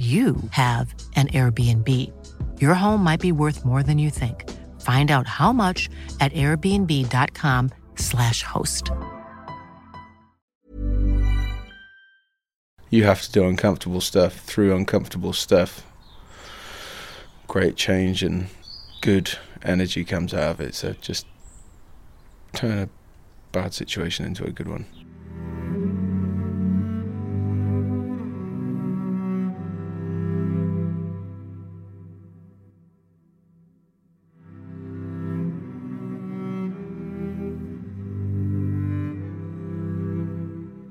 you have an Airbnb. Your home might be worth more than you think. Find out how much at airbnb.com/slash host. You have to do uncomfortable stuff through uncomfortable stuff. Great change and good energy comes out of it. So just turn a bad situation into a good one.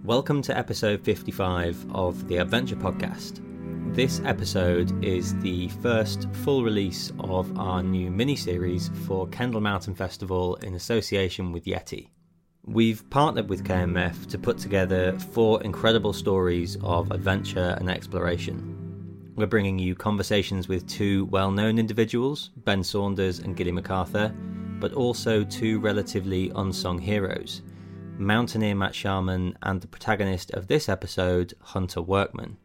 Welcome to episode 55 of the Adventure Podcast. This episode is the first full release of our new mini series for Kendal Mountain Festival in association with Yeti. We've partnered with KMF to put together four incredible stories of adventure and exploration. We're bringing you conversations with two well known individuals, Ben Saunders and Gilly MacArthur, but also two relatively unsung heroes mountaineer Matt Sharman, and the protagonist of this episode, Hunter Workman.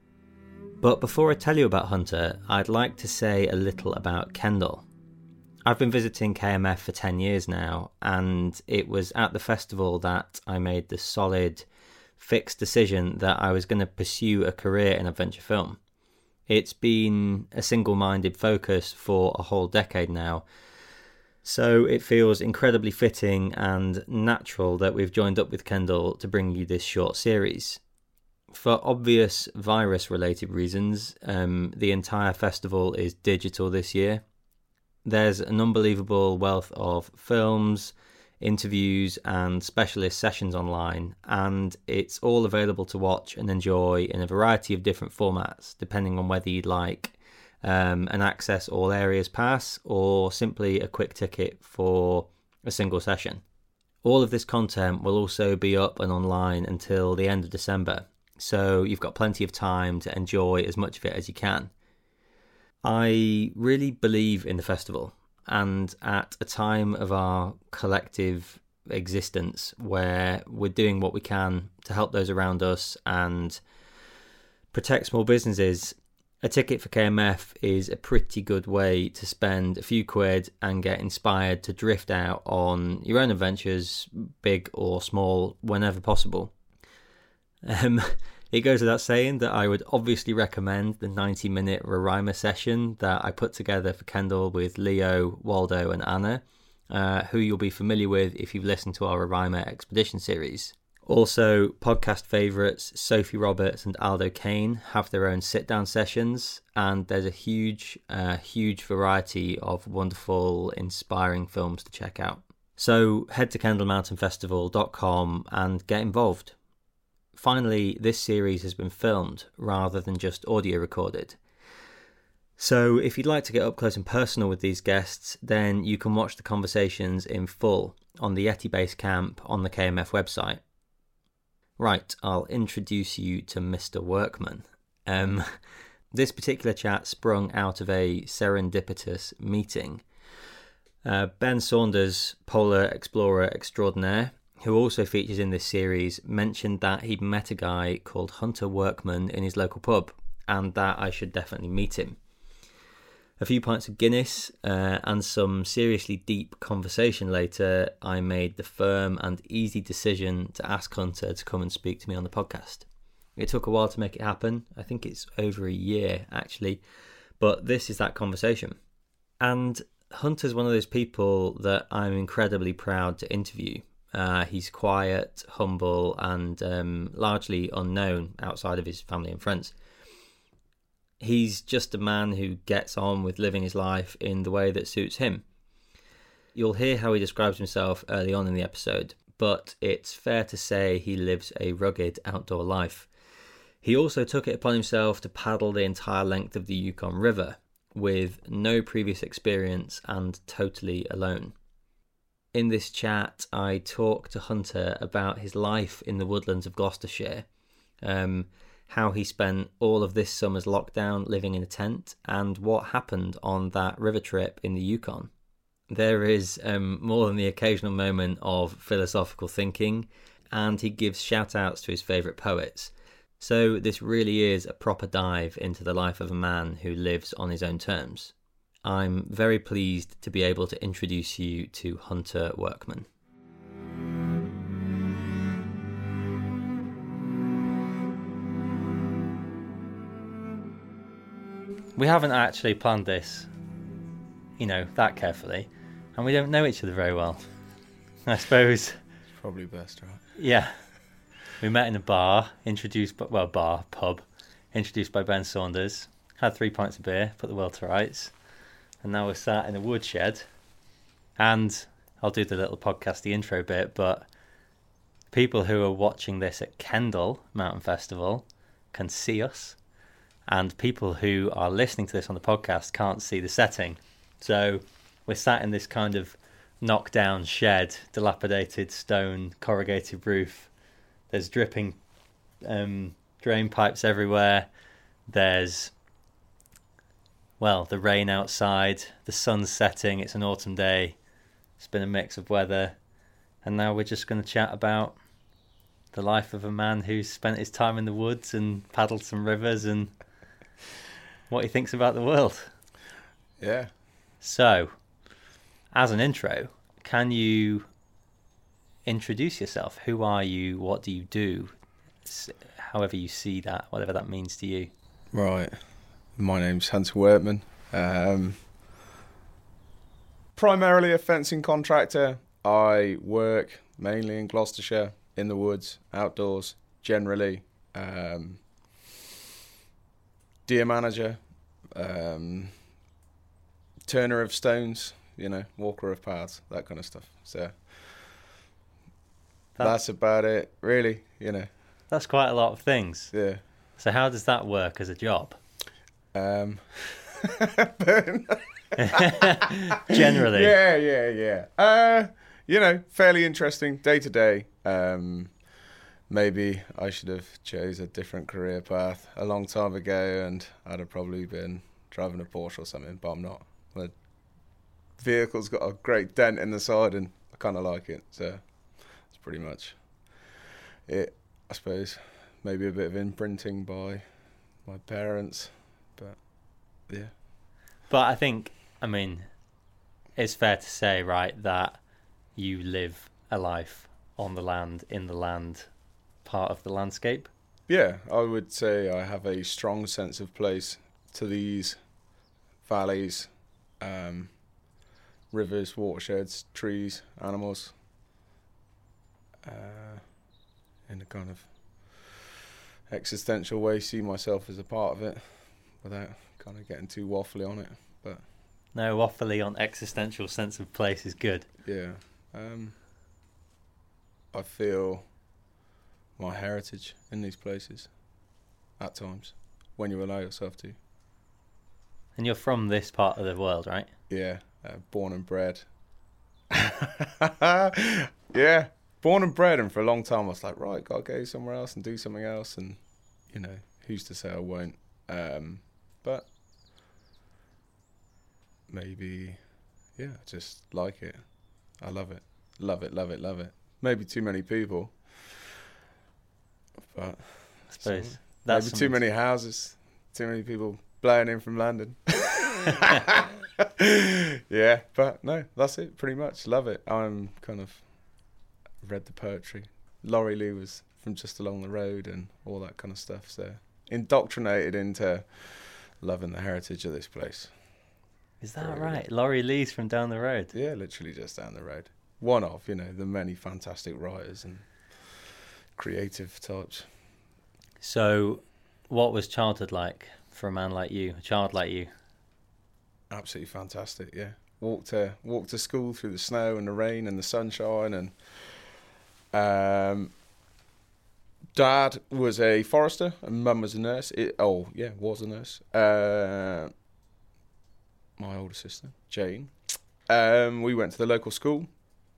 But before I tell you about Hunter, I'd like to say a little about Kendal. I've been visiting KMF for 10 years now, and it was at the festival that I made the solid, fixed decision that I was going to pursue a career in adventure film. It's been a single minded focus for a whole decade now, so it feels incredibly fitting and natural that we've joined up with Kendal to bring you this short series. For obvious virus related reasons, um, the entire festival is digital this year. There's an unbelievable wealth of films, interviews, and specialist sessions online, and it's all available to watch and enjoy in a variety of different formats, depending on whether you'd like um, an access all areas pass, or simply a quick ticket for a single session. All of this content will also be up and online until the end of December, so you've got plenty of time to enjoy as much of it as you can. I really believe in the festival, and at a time of our collective existence where we're doing what we can to help those around us and protect small businesses, a ticket for KMF is a pretty good way to spend a few quid and get inspired to drift out on your own adventures, big or small, whenever possible. Um, it goes without saying that I would obviously recommend the 90 minute Roraima session that I put together for Kendal with Leo, Waldo, and Anna, uh, who you'll be familiar with if you've listened to our Roraima expedition series. Also, podcast favourites Sophie Roberts and Aldo Kane have their own sit down sessions, and there's a huge, uh, huge variety of wonderful, inspiring films to check out. So, head to kendalmountainfestival.com and get involved. Finally, this series has been filmed rather than just audio recorded. So, if you'd like to get up close and personal with these guests, then you can watch the conversations in full on the Yeti Base Camp on the KMF website. Right, I'll introduce you to Mr. Workman. Um, this particular chat sprung out of a serendipitous meeting. Uh, ben Saunders, polar explorer extraordinaire, who also features in this series, mentioned that he'd met a guy called Hunter Workman in his local pub, and that I should definitely meet him a few pints of Guinness, uh, and some seriously deep conversation later, I made the firm and easy decision to ask Hunter to come and speak to me on the podcast. It took a while to make it happen. I think it's over a year actually, but this is that conversation. And Hunter's one of those people that I'm incredibly proud to interview. Uh, he's quiet, humble, and um, largely unknown outside of his family and friends he's just a man who gets on with living his life in the way that suits him. You'll hear how he describes himself early on in the episode, but it's fair to say he lives a rugged outdoor life. He also took it upon himself to paddle the entire length of the Yukon River, with no previous experience and totally alone. In this chat, I talk to Hunter about his life in the woodlands of Gloucestershire, um, how he spent all of this summer's lockdown living in a tent, and what happened on that river trip in the Yukon. There is um, more than the occasional moment of philosophical thinking, and he gives shout outs to his favourite poets. So, this really is a proper dive into the life of a man who lives on his own terms. I'm very pleased to be able to introduce you to Hunter Workman. We haven't actually planned this, you know, that carefully, and we don't know each other very well. I suppose. It's Probably best, right? Yeah. We met in a bar, introduced, by, well, bar, pub, introduced by Ben Saunders. Had three pints of beer, put the world to rights. And now we're sat in a woodshed. And I'll do the little podcasty intro bit, but people who are watching this at Kendal Mountain Festival can see us. And people who are listening to this on the podcast can't see the setting. So we're sat in this kind of knockdown shed, dilapidated stone corrugated roof. There's dripping um, drain pipes everywhere. There's well, the rain outside, the sun's setting. It's an autumn day. It's been a mix of weather, and now we're just going to chat about the life of a man who's spent his time in the woods and paddled some rivers and what he thinks about the world. Yeah. So, as an intro, can you introduce yourself? Who are you? What do you do? However, you see that, whatever that means to you. Right. My name's Hunter Workman. Um, primarily a fencing contractor. I work mainly in Gloucestershire, in the woods, outdoors, generally. Um, deer manager, um, turner of stones, you know, walker of paths, that kind of stuff. So that, that's about it, really. You know. That's quite a lot of things. Yeah. So how does that work as a job? Um. Generally. Yeah, yeah, yeah. Uh, you know, fairly interesting day to day. Um, maybe I should have chose a different career path a long time ago, and I'd have probably been driving a Porsche or something. But I'm not. The vehicle's got a great dent in the side, and I kind of like it. So it's pretty much it. I suppose maybe a bit of imprinting by my parents, but yeah. But I think, I mean, it's fair to say, right, that you live a life on the land, in the land, part of the landscape. Yeah, I would say I have a strong sense of place to these valleys, um, rivers, watersheds, trees, animals, uh, in a kind of existential way. See myself as a part of it, without kind of getting too waffly on it. But no, waffly on existential sense of place is good. Yeah, um, I feel my heritage in these places at times when you allow yourself to. And you're from this part of the world, right? Yeah, uh, born and bred. yeah, born and bred, and for a long time I was like, right, gotta go somewhere else and do something else, and you know, who's to say I won't? Um, but maybe, yeah, I just like it. I love it, love it, love it, love it. Maybe too many people, but I suppose maybe too many houses, too many people blowing in from London. yeah, but no, that's it. Pretty much love it. I'm kind of read the poetry. Laurie Lee was from just along the road and all that kind of stuff. So indoctrinated into loving the heritage of this place. Is that right? Laurie Lee's from down the road. Yeah, literally just down the road. One of you know the many fantastic writers and creative types. So, what was childhood like for a man like you, a child like you? Absolutely fantastic. Yeah, walked to walked to school through the snow and the rain and the sunshine, and um, dad was a forester and mum was a nurse. It, oh yeah, was a nurse. Uh, my older sister Jane. Um, we went to the local school,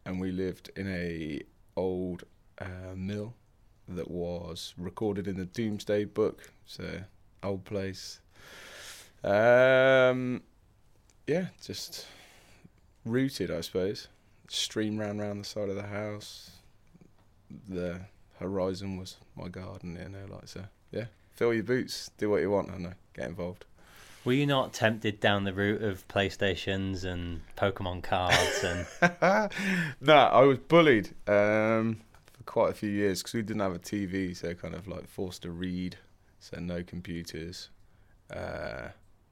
and we lived in a old uh, mill that was recorded in the Domesday Book. It's a old place. Um, yeah, just rooted, I suppose. Stream ran round the side of the house. The horizon was my garden, you know, like so. Yeah, fill your boots, do what you want, and get involved. Were you not tempted down the route of PlayStations and Pokemon cards and? no, I was bullied um, quite a few years because we didn't have a TV, so kind of like forced to read, so no computers. Uh,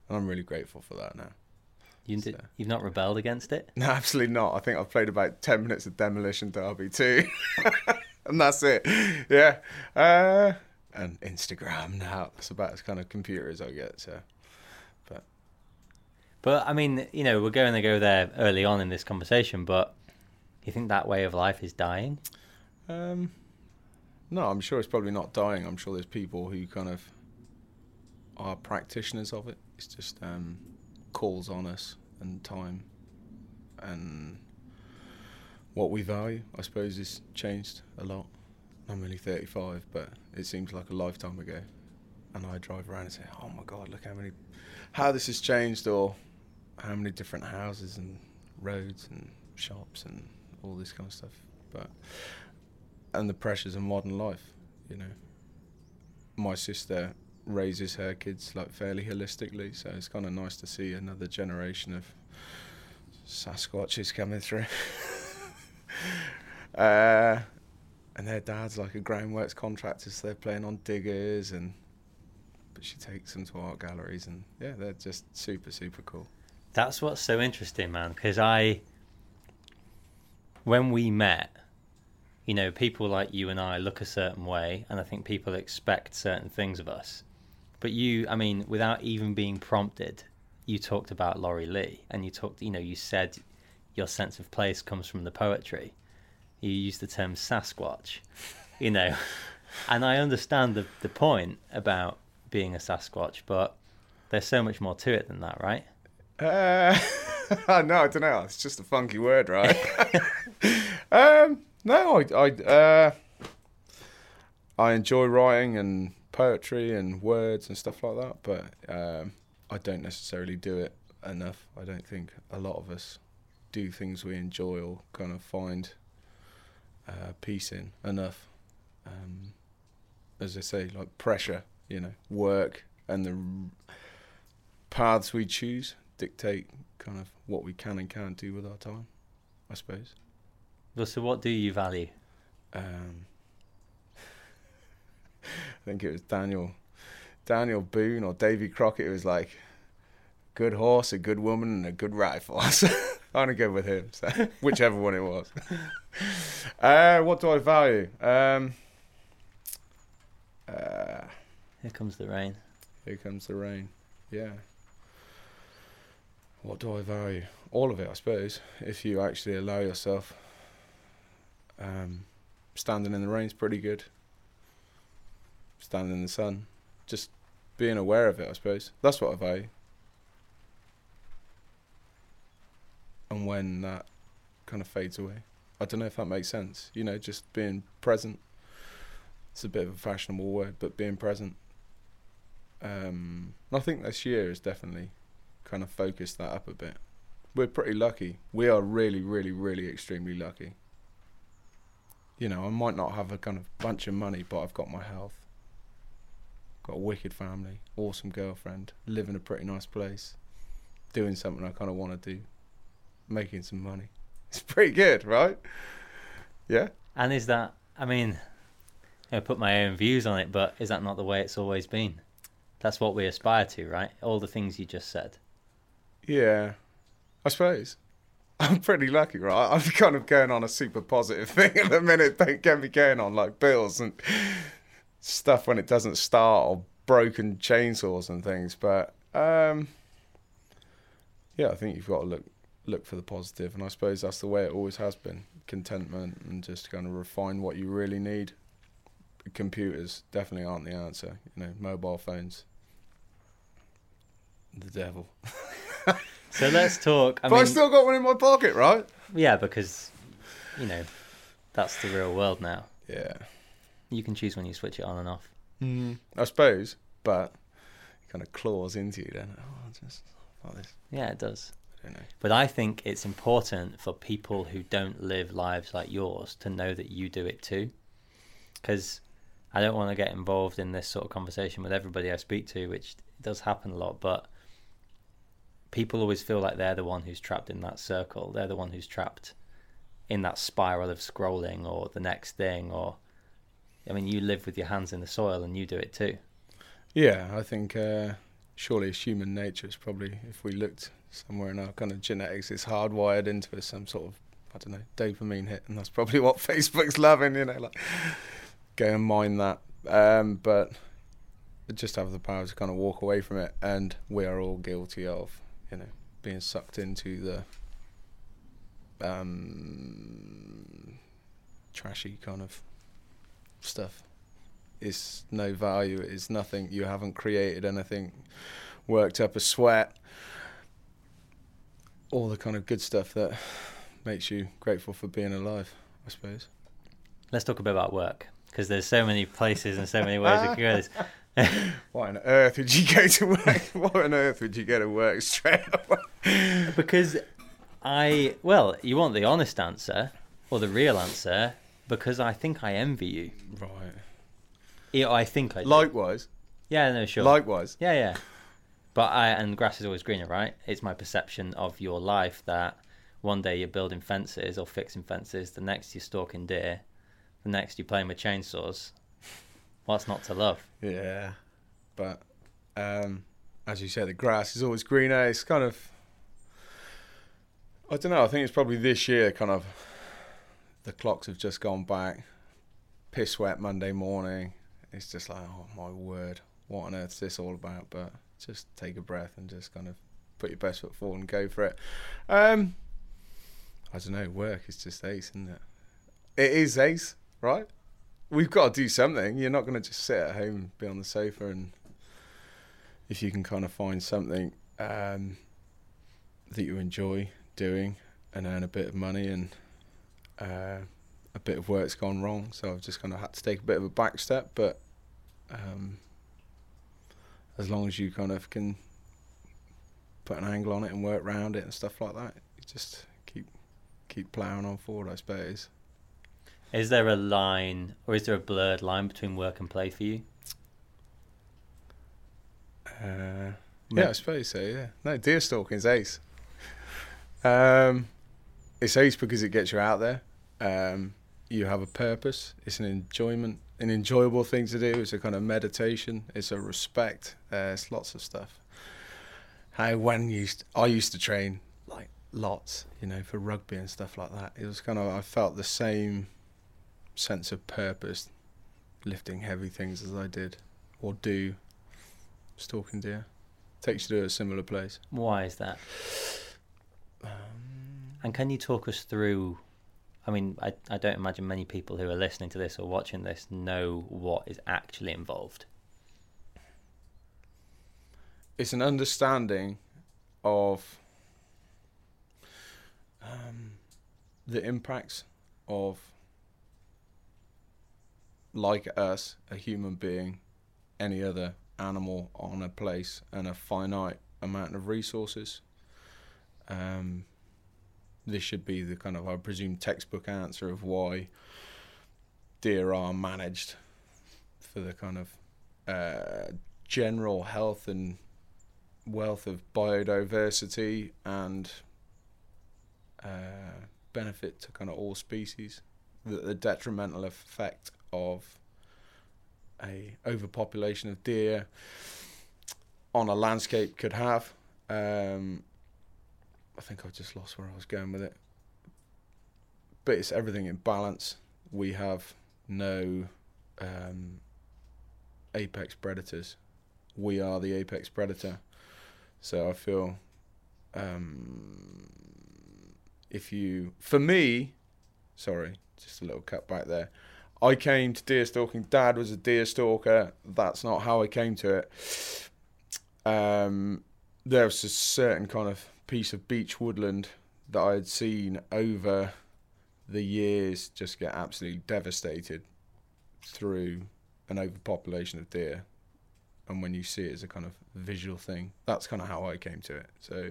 and I'm really grateful for that now. You did, you've not rebelled against it? No, absolutely not. I think I've played about 10 minutes of Demolition Derby too. and that's it. Yeah. Uh, and Instagram now. That's about as kind of computer as I get. So, but. But I mean, you know, we're going to go there early on in this conversation, but you think that way of life is dying? Um, no, I'm sure it's probably not dying. I'm sure there's people who kind of are practitioners of it. It's just um, calls on us and time and what we value, I suppose, has changed a lot. I'm only 35, but it seems like a lifetime ago. And I drive around and say, "Oh my God, look how many, how this has changed, or how many different houses and roads and shops and all this kind of stuff." But and the pressures of modern life, you know. My sister raises her kids like fairly holistically, so it's kind of nice to see another generation of Sasquatches coming through. uh, and their dad's like a groundworks contractor, so they're playing on diggers, and but she takes them to art galleries, and yeah, they're just super super cool. That's what's so interesting, man. Because I, when we met, you know, people like you and I look a certain way, and I think people expect certain things of us. But you, I mean, without even being prompted, you talked about Laurie Lee, and you talked, you know, you said your sense of place comes from the poetry. You used the term Sasquatch, you know, and I understand the the point about being a Sasquatch, but there's so much more to it than that, right? Uh, no, I don't know. It's just a funky word, right? um, no, I I, uh, I enjoy writing and poetry and words and stuff like that, but um, I don't necessarily do it enough. I don't think a lot of us do things we enjoy or kind of find uh, peace in enough. Um, as I say, like pressure, you know, work and the r- paths we choose dictate kind of what we can and can't do with our time, I suppose. Well, so what do you value? Um, I think it was Daniel, Daniel Boone or Davy Crockett. It was like, good horse, a good woman, and a good rifle. I'm gonna go with him. So whichever one it was. uh, what do I value? Um, uh, Here comes the rain. here comes the rain. Yeah. What do I value? All of it, I suppose. If you actually allow yourself. Um, standing in the rain's pretty good. Standing in the sun, just being aware of it, I suppose. That's what I value. And when that kind of fades away, I don't know if that makes sense. You know, just being present. It's a bit of a fashionable word, but being present. Um, I think this year has definitely kind of focused that up a bit. We're pretty lucky. We are really, really, really extremely lucky. You know, I might not have a kind of bunch of money, but I've got my health. Got a wicked family, awesome girlfriend, live in a pretty nice place, doing something I kind of want to do, making some money. It's pretty good, right? Yeah. And is that, I mean, I put my own views on it, but is that not the way it's always been? That's what we aspire to, right? All the things you just said. Yeah, I suppose. I'm pretty lucky, right? I'm kind of going on a super positive thing at the minute. Don't get me going on like bills and stuff when it doesn't start or broken chainsaws and things. But um, yeah, I think you've got to look look for the positive, and I suppose that's the way it always has been: contentment and just kind of refine what you really need. Computers definitely aren't the answer. You know, mobile phones, the devil. So let's talk. I but mean, I still got one in my pocket, right? yeah, because you know that's the real world now. Yeah. You can choose when you switch it on and off. Mm, I suppose, but it kind of claws into you then. Oh, just like this. Yeah, it does. I don't know. But I think it's important for people who don't live lives like yours to know that you do it too. Because I don't want to get involved in this sort of conversation with everybody I speak to, which does happen a lot. But people always feel like they're the one who's trapped in that circle. They're the one who's trapped in that spiral of scrolling or the next thing. Or, I mean, you live with your hands in the soil and you do it too. Yeah, I think uh, surely it's human nature. It's probably if we looked somewhere in our kind of genetics, it's hardwired into us some sort of I don't know dopamine hit, and that's probably what Facebook's loving. You know, like go and mine that. Um, but just have the power to kind of walk away from it, and we are all guilty of you know being sucked into the um, trashy kind of stuff is no value. It is nothing. You haven't created anything, worked up a sweat, all the kind of good stuff that makes you grateful for being alive. I suppose. Let's talk a bit about work because there's so many places and so many ways we can go. This. Why on earth would you go to work? Why on earth would you go to work straight away? because I well, you want the honest answer or the real answer because I think I envy you. Right. Yeah, I think I do. Likewise. yeah, no, sure. Likewise. yeah, yeah. But I and grass is always greener, right? It's my perception of your life that one day you're building fences or fixing fences, the next you're stalking deer, the next you're playing with chainsaws. What's not to love? Yeah, but um, as you said, the grass is always greener. It's kind of, I don't know. I think it's probably this year. Kind of, the clocks have just gone back. Piss wet Monday morning. It's just like, oh my word, what on earth's this all about? But just take a breath and just kind of put your best foot forward and go for it. Um, I don't know. Work is just ace, isn't it? It is ace, right? We've got to do something. You're not going to just sit at home, be on the sofa, and if you can kind of find something um, that you enjoy doing and earn a bit of money, and uh, a bit of work's gone wrong, so I've just kind of had to take a bit of a back step. But um, as long as you kind of can put an angle on it and work around it and stuff like that, you just keep keep ploughing on forward, I suppose. Is there a line or is there a blurred line between work and play for you? Uh, yeah, I suppose so. Yeah, no, deer stalking's ace. Um, it's ace because it gets you out there. Um, you have a purpose. It's an enjoyment, an enjoyable thing to do. It's a kind of meditation. It's a respect. Uh, it's lots of stuff. How when used, I used to train like lots, you know, for rugby and stuff like that. It was kind of I felt the same sense of purpose, lifting heavy things as I did or do stalking deer. Takes you to a similar place. Why is that? And can you talk us through? I mean, I, I don't imagine many people who are listening to this or watching this know what is actually involved. It's an understanding of um, the impacts of, like us, a human being, any other animal on a place and a finite amount of resources. Um, this should be the kind of, I presume, textbook answer of why deer are managed for the kind of uh, general health and wealth of biodiversity and uh, benefit to kind of all species. The, the detrimental effect of a overpopulation of deer on a landscape could have. Um, I think I've just lost where I was going with it. But it's everything in balance. We have no um, apex predators. We are the apex predator. So I feel um, if you, for me, sorry, just a little cut back there. I came to deer stalking. Dad was a deer stalker. That's not how I came to it. Um, there was a certain kind of piece of beech woodland that I had seen over the years just get absolutely devastated through an overpopulation of deer. And when you see it as a kind of visual thing, that's kind of how I came to it. So,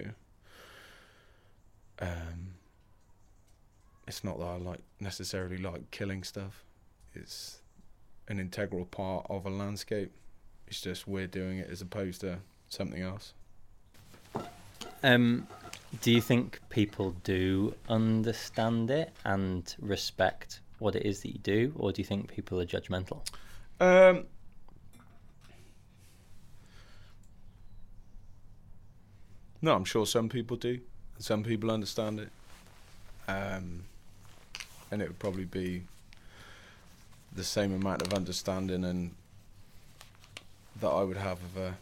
um, it's not that I like necessarily like killing stuff. It's an integral part of a landscape. It's just we're doing it as opposed to something else. Um, do you think people do understand it and respect what it is that you do, or do you think people are judgmental? Um, no, I'm sure some people do. Some people understand it. Um, and it would probably be the same amount of understanding and that I would have of a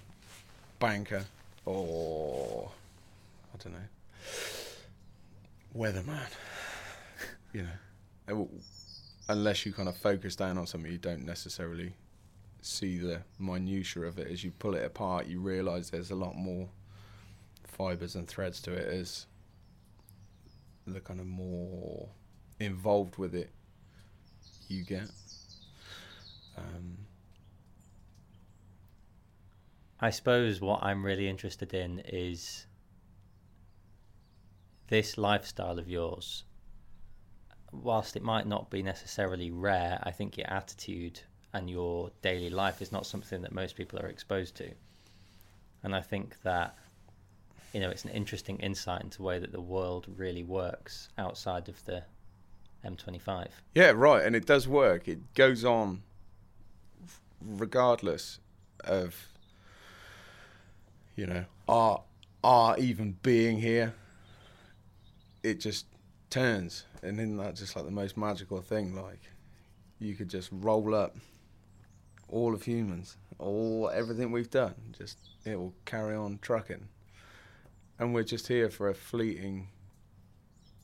banker or I don't know weatherman. you know, uh, unless you kind of focus down on something, you don't necessarily see the minutiae of it. As you pull it apart, you realise there's a lot more fibres and threads to it. As the kind of more involved with it you get. Um, I suppose what I'm really interested in is this lifestyle of yours. Whilst it might not be necessarily rare, I think your attitude and your daily life is not something that most people are exposed to. And I think that you know it's an interesting insight into the way that the world really works outside of the M25. Yeah, right, and it does work. It goes on regardless of you know our our even being here. It just turns, and isn't that just like the most magical thing? Like you could just roll up all of humans, all everything we've done. Just it will carry on trucking, and we're just here for a fleeting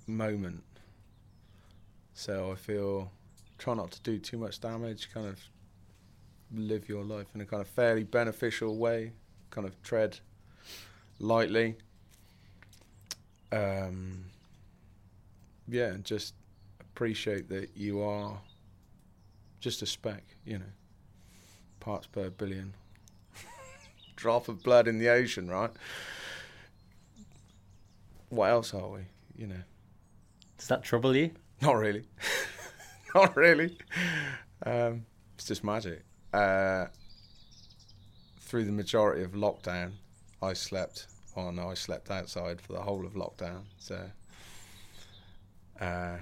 moment so I feel try not to do too much damage, kind of live your life in a kind of fairly beneficial way, kind of tread lightly. Um, yeah, and just appreciate that you are just a speck, you know, parts per billion. Drop of blood in the ocean, right? What else are we, you know? Does that trouble you? Not really. Not really. Um, it's just magic. Uh, through the majority of lockdown, I slept. on. I slept outside for the whole of lockdown. So, uh,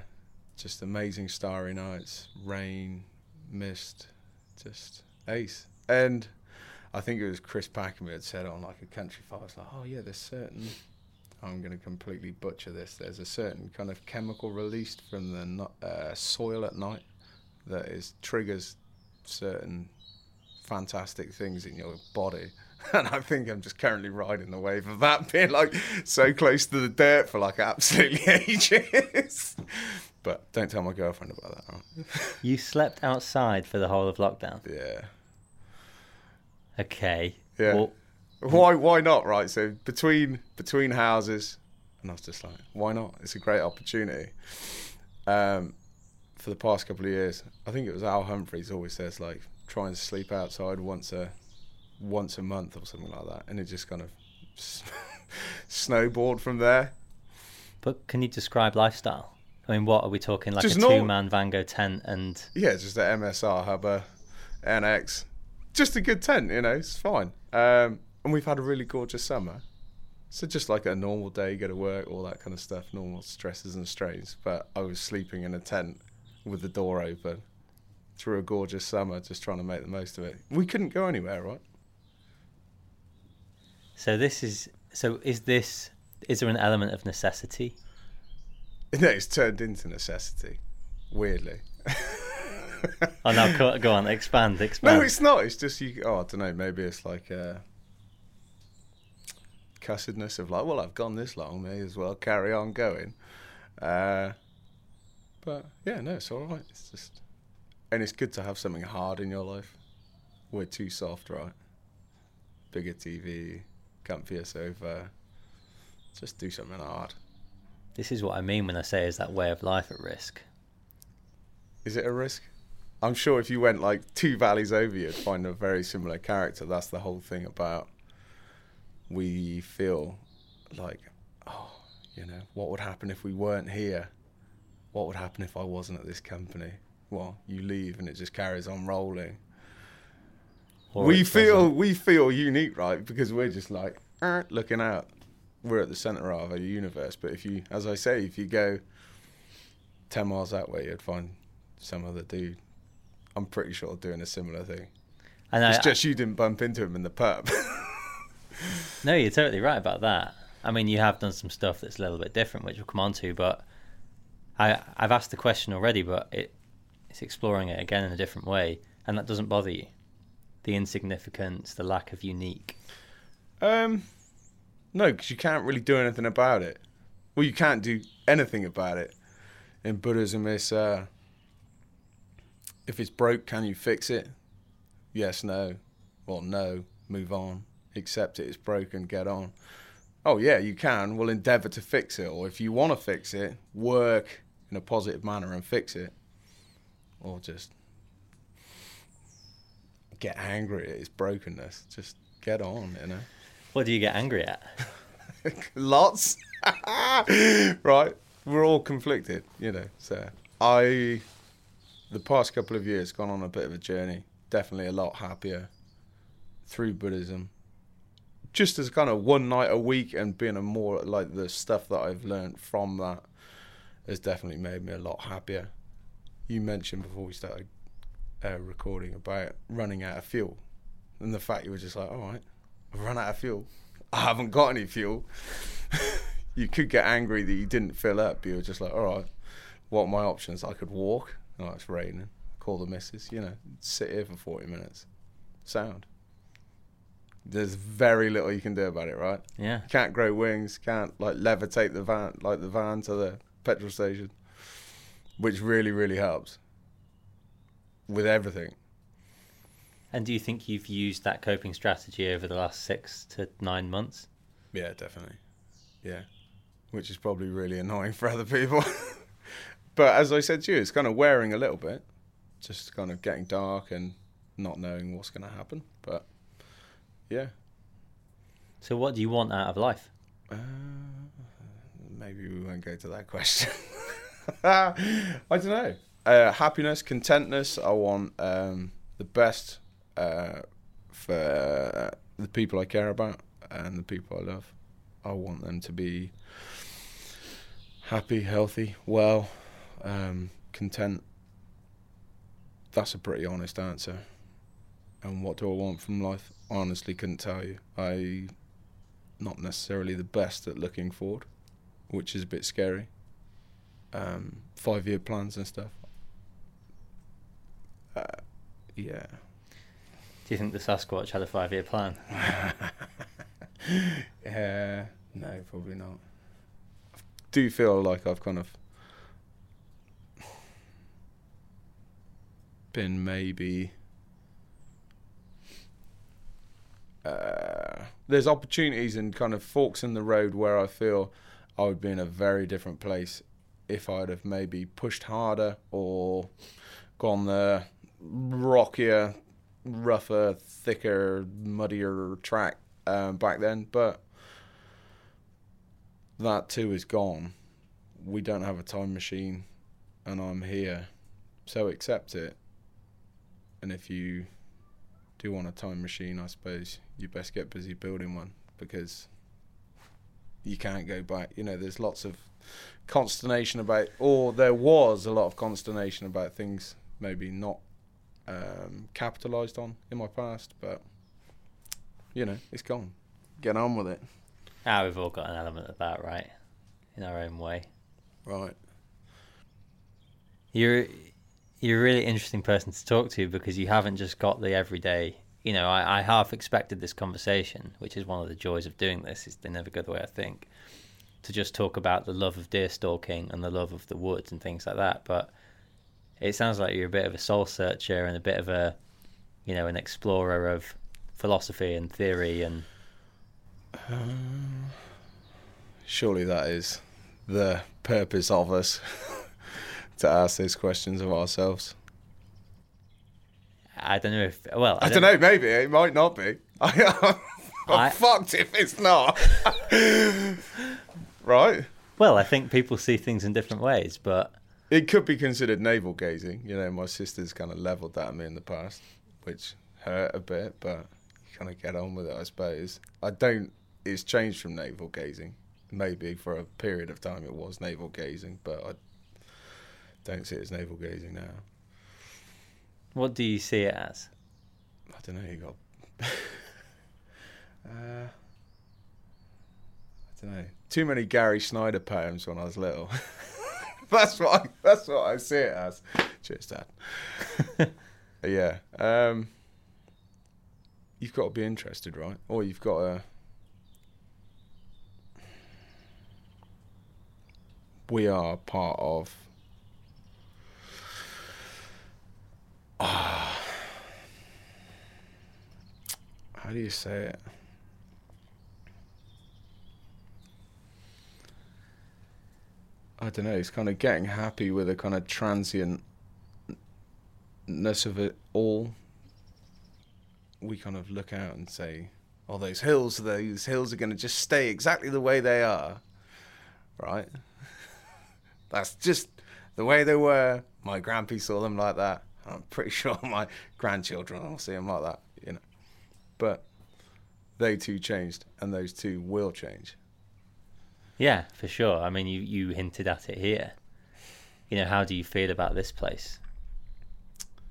just amazing starry nights, rain, mist, just ace. And I think it was Chris Packham who had said on like a Countryfile, it's like, oh yeah, there's certain I'm going to completely butcher this. There's a certain kind of chemical released from the uh, soil at night that is triggers certain fantastic things in your body. And I think I'm just currently riding the wave of that being like so close to the dirt for like absolutely ages. but don't tell my girlfriend about that. You slept outside for the whole of lockdown. Yeah. Okay. Yeah. Well, why why not right so between between houses and i was just like why not it's a great opportunity um, for the past couple of years i think it was al humphreys always says like try and sleep outside once a once a month or something like that and it just kind of snowboard from there but can you describe lifestyle i mean what are we talking like just a two-man vango tent and yeah just an msr hubba nx just a good tent you know it's fine um, and we've had a really gorgeous summer. So just like a normal day, go to work, all that kind of stuff, normal stresses and strains. But I was sleeping in a tent with the door open through a gorgeous summer, just trying to make the most of it. We couldn't go anywhere, right? So this is so is this is there an element of necessity? No, it's turned into necessity. Weirdly. oh no, go on, expand, expand. No, it's not. It's just you. Oh, I don't know. Maybe it's like. Uh, cussedness of like, well, I've gone this long, may as well carry on going. Uh, but yeah, no, it's all right. It's just, and it's good to have something hard in your life. We're too soft, right? Bigger TV, comfier sofa, Just do something hard. This is what I mean when I say is that way of life at risk. Is it a risk? I'm sure if you went like two valleys over, you'd find a very similar character. That's the whole thing about we feel like, oh, you know, what would happen if we weren't here? What would happen if I wasn't at this company? Well, you leave and it just carries on rolling. We feel doesn't. we feel unique, right? Because we're just like "Er," looking out. We're at the center of our universe. But if you, as I say, if you go ten miles that way, you'd find some other dude. I'm pretty sure doing a similar thing. And I, It's just you didn't bump into him in the pub. No, you're totally right about that. I mean, you have done some stuff that's a little bit different, which we'll come on to, but I, I've asked the question already, but it, it's exploring it again in a different way, and that doesn't bother you. The insignificance, the lack of unique. um, no, because you can't really do anything about it. Well, you can't do anything about it. In Buddhism, it's uh, if it's broke, can you fix it? Yes, no. Well, no. Move on. Accept it. It's broken. Get on. Oh yeah, you can. We'll endeavour to fix it, or if you want to fix it, work in a positive manner and fix it, or just get angry at its brokenness. Just get on, you know. What do you get angry at? Lots. right. We're all conflicted, you know. So I, the past couple of years, gone on a bit of a journey. Definitely a lot happier through Buddhism. Just as kind of one night a week and being a more like the stuff that I've learned from that has definitely made me a lot happier. You mentioned before we started uh, recording about running out of fuel, and the fact you were just like, all right, I've run out of fuel. I haven't got any fuel. you could get angry that you didn't fill up. You were just like, all right, what are my options? I could walk. Oh, it's raining. Call the missus. You know, sit here for 40 minutes. Sound. There's very little you can do about it, right? Yeah. Can't grow wings. Can't like levitate the van, like the van to the petrol station, which really, really helps with everything. And do you think you've used that coping strategy over the last six to nine months? Yeah, definitely. Yeah. Which is probably really annoying for other people. but as I said to you, it's kind of wearing a little bit. Just kind of getting dark and not knowing what's going to happen. But yeah. So, what do you want out of life? Uh, maybe we won't go to that question. I don't know. Uh, happiness, contentness. I want um, the best uh, for the people I care about and the people I love. I want them to be happy, healthy, well, um, content. That's a pretty honest answer. And what do I want from life? I Honestly, couldn't tell you. I not necessarily the best at looking forward, which is a bit scary. Um, five year plans and stuff. Uh, yeah. Do you think the Sasquatch had a five year plan? yeah. No, probably not. I do feel like I've kind of been maybe. Uh, there's opportunities and kind of forks in the road where I feel I would be in a very different place if I'd have maybe pushed harder or gone the rockier, rougher, thicker, muddier track um, back then. But that too is gone. We don't have a time machine, and I'm here, so accept it. And if you do want a time machine, I suppose you best get busy building one because you can't go back. You know, there's lots of consternation about, or there was a lot of consternation about things maybe not um, capitalised on in my past, but you know, it's gone. Get on with it. Ah, we've all got an element of that, right? In our own way. Right. You're you're a really interesting person to talk to because you haven't just got the everyday. You know, I, I half expected this conversation, which is one of the joys of doing this. Is they never go the way I think. To just talk about the love of deer stalking and the love of the woods and things like that, but it sounds like you're a bit of a soul searcher and a bit of a, you know, an explorer of philosophy and theory and Um, surely that is the purpose of us to ask these questions of ourselves. I don't know if. Well, I, don't, know. Maybe it might not be. I, I'm I- fucked if it's not. right? Well, I think people see things in different ways, but It could be considered navel gazing. You know, my sister's kind of leveled that at me in the past, which hurt a bit, but you kind of get on with it, I suppose. I don't. It's changed from navel gazing. Maybe for a period of time it was navel gazing, but I don't see it as navel gazing now. what do you see it as? I don't know. You got. uh, Don't know. Too many Gary Snyder poems when I was little. that's what. I, that's what I see it as. Cheers, Dad. yeah. Um, you've got to be interested, right? Or you've got to. We are part of. How do you say it? I don't know. It's kind of getting happy with the kind of transientness of it all. We kind of look out and say, "Oh, those hills, those hills are going to just stay exactly the way they are." Right? That's just the way they were. My grandpa saw them like that. I'm pretty sure my grandchildren will see them like that. You know, but they too changed, and those two will change. Yeah, for sure. I mean, you, you hinted at it here. You know, how do you feel about this place?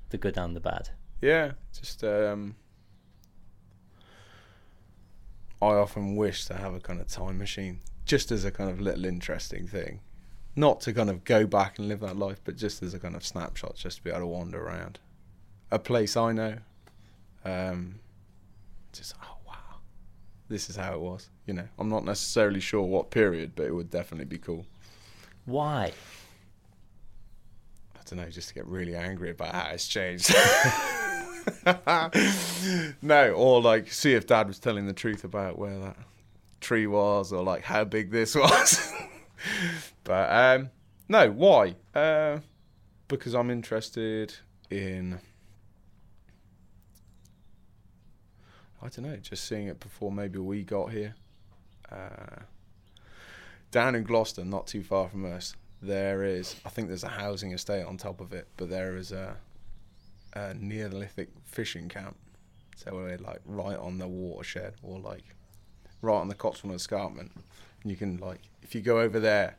The good and the bad. Yeah, just um, I often wish to have a kind of time machine, just as a kind of little interesting thing, not to kind of go back and live that life, but just as a kind of snapshot, just to be able to wander around a place I know. Um, just oh this is how it was. You know, I'm not necessarily sure what period, but it would definitely be cool. Why? I don't know, just to get really angry about how it's changed. no, or like see if dad was telling the truth about where that tree was or like how big this was. but um no, why? Uh because I'm interested in I don't know, just seeing it before maybe we got here. Uh, down in Gloucester, not too far from us, there is, I think there's a housing estate on top of it, but there is a, a Neolithic fishing camp. So we're like right on the watershed or like right on the Cotswold Escarpment. And you can like, if you go over there,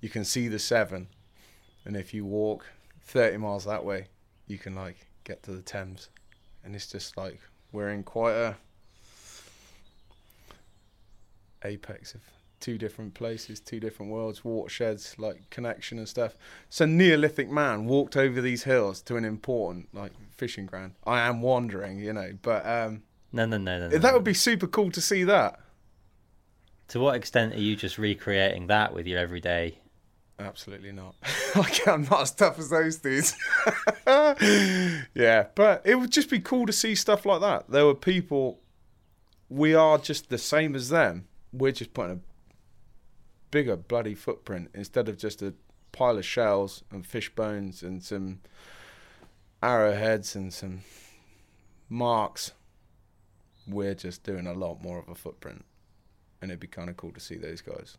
you can see the Severn. And if you walk 30 miles that way, you can like get to the Thames. And it's just like, we're in quite a apex of two different places, two different worlds, watersheds, like connection and stuff. So Neolithic man walked over these hills to an important like fishing ground. I am wandering, you know, but um, No, no, no, no. no. that would be super cool to see that. To what extent are you just recreating that with your everyday? Absolutely not. I'm not as tough as those dudes. yeah, but it would just be cool to see stuff like that. There were people. We are just the same as them. We're just putting a bigger bloody footprint instead of just a pile of shells and fish bones and some arrowheads and some marks. We're just doing a lot more of a footprint, and it'd be kind of cool to see those guys.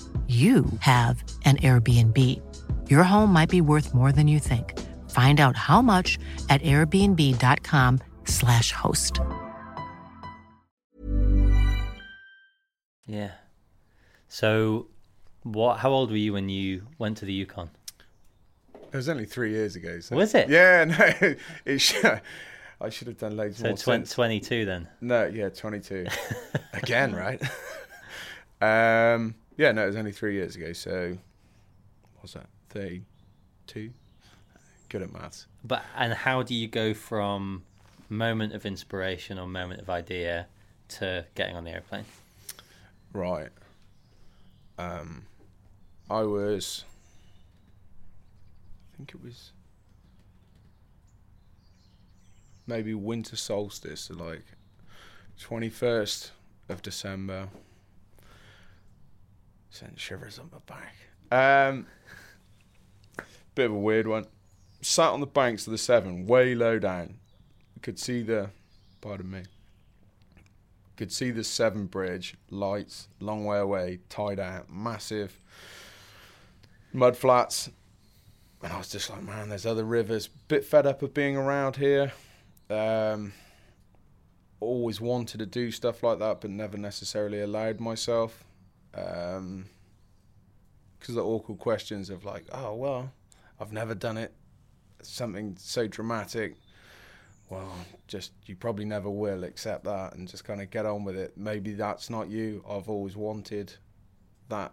you have an Airbnb. Your home might be worth more than you think. Find out how much at airbnb.com/slash host. Yeah. So, what? How old were you when you went to the Yukon? It was only three years ago. So. Was it? Yeah, no. It, sh- I should have done loads So more. tw- 22 then. No, yeah, 22. Again, right? um, yeah, no, it was only three years ago. So, what was that? 32? Good at maths. But and how do you go from moment of inspiration or moment of idea to getting on the airplane? Right. Um, I was. I think it was. Maybe winter solstice, like 21st of December. Sent shivers up my back. Um, bit of a weird one. Sat on the banks of the Severn, way low down. Could see the. Pardon me could see the Severn Bridge, lights, long way away, tied out, massive mud flats. And I was just like, man, there's other rivers. Bit fed up of being around here. Um, always wanted to do stuff like that, but never necessarily allowed myself. Um, because the awkward questions of like, oh well, I've never done it. Something so dramatic well, just you probably never will accept that and just kind of get on with it. Maybe that's not you. I've always wanted that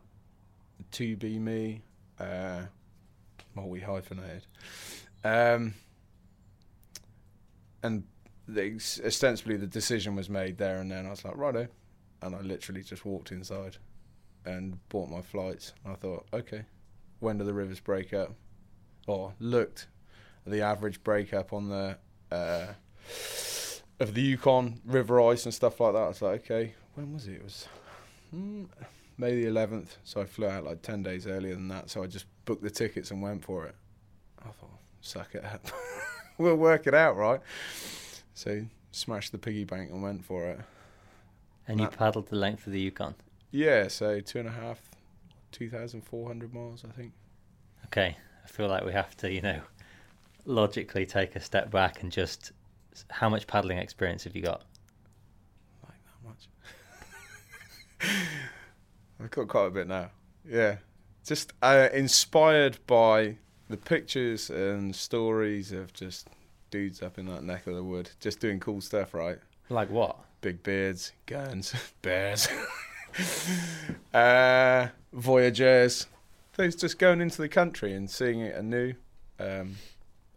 to be me. Uh, we hyphenated. Um, and the, ostensibly the decision was made there and then. I was like, righto. And I literally just walked inside and bought my flights. I thought, okay, when do the rivers break up? Or looked at the average breakup on the uh, of the Yukon River ice and stuff like that. I was like, okay, when was it? It was mm, May the 11th. So I flew out like 10 days earlier than that. So I just booked the tickets and went for it. I thought, suck it up. we'll work it out, right? So smashed the piggy bank and went for it. And you paddled the length of the Yukon. Yeah, so two and a half, 2,400 miles, I think. Okay, I feel like we have to, you know, logically take a step back and just how much paddling experience have you got? Like that much. I've got quite a bit now. Yeah. Just uh, inspired by the pictures and stories of just dudes up in that neck of the wood, just doing cool stuff, right? Like what? Big beards, guns, bears, uh, voyagers. Those just going into the country and seeing it anew. Um,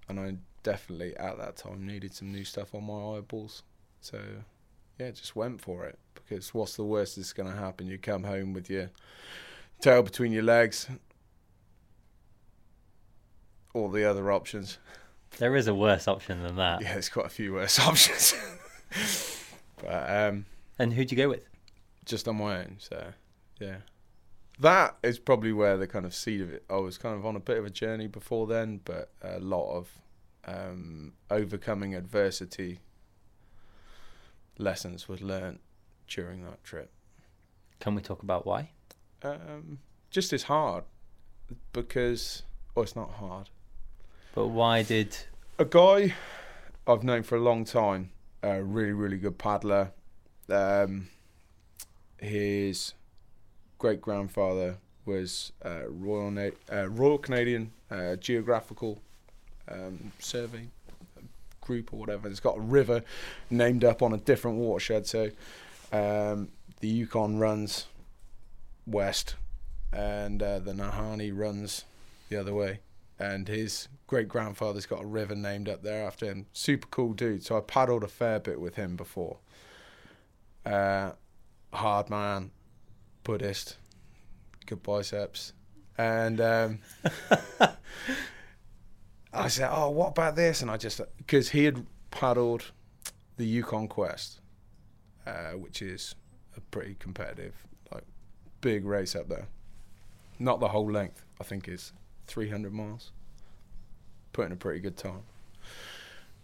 and I definitely at that time needed some new stuff on my eyeballs. So yeah, just went for it because what's the worst that's going to happen? You come home with your tail between your legs. All the other options. There is a worse option than that. Yeah, there's quite a few worse options. but um, And who'd you go with? Just on my own. So yeah, that is probably where the kind of seed of it. I was kind of on a bit of a journey before then, but a lot of um, overcoming adversity lessons was learnt during that trip. Can we talk about why? Um, just as hard because, oh, it's not hard. But why did a guy I've known for a long time, a really, really good paddler. Um, his great grandfather was uh, Royal Na- uh, Royal Canadian uh, Geographical um, Survey group or whatever. It's got a river named up on a different watershed. So um, the Yukon runs west, and uh, the Nahanni runs the other way. And his great grandfather's got a river named up there after him. Super cool dude. So I paddled a fair bit with him before. Uh, hard man, Buddhist, good biceps, and um, I said, "Oh, what about this?" And I just because he had paddled the Yukon Quest, uh, which is a pretty competitive, like big race up there. Not the whole length. I think is 300 miles. Putting a pretty good time.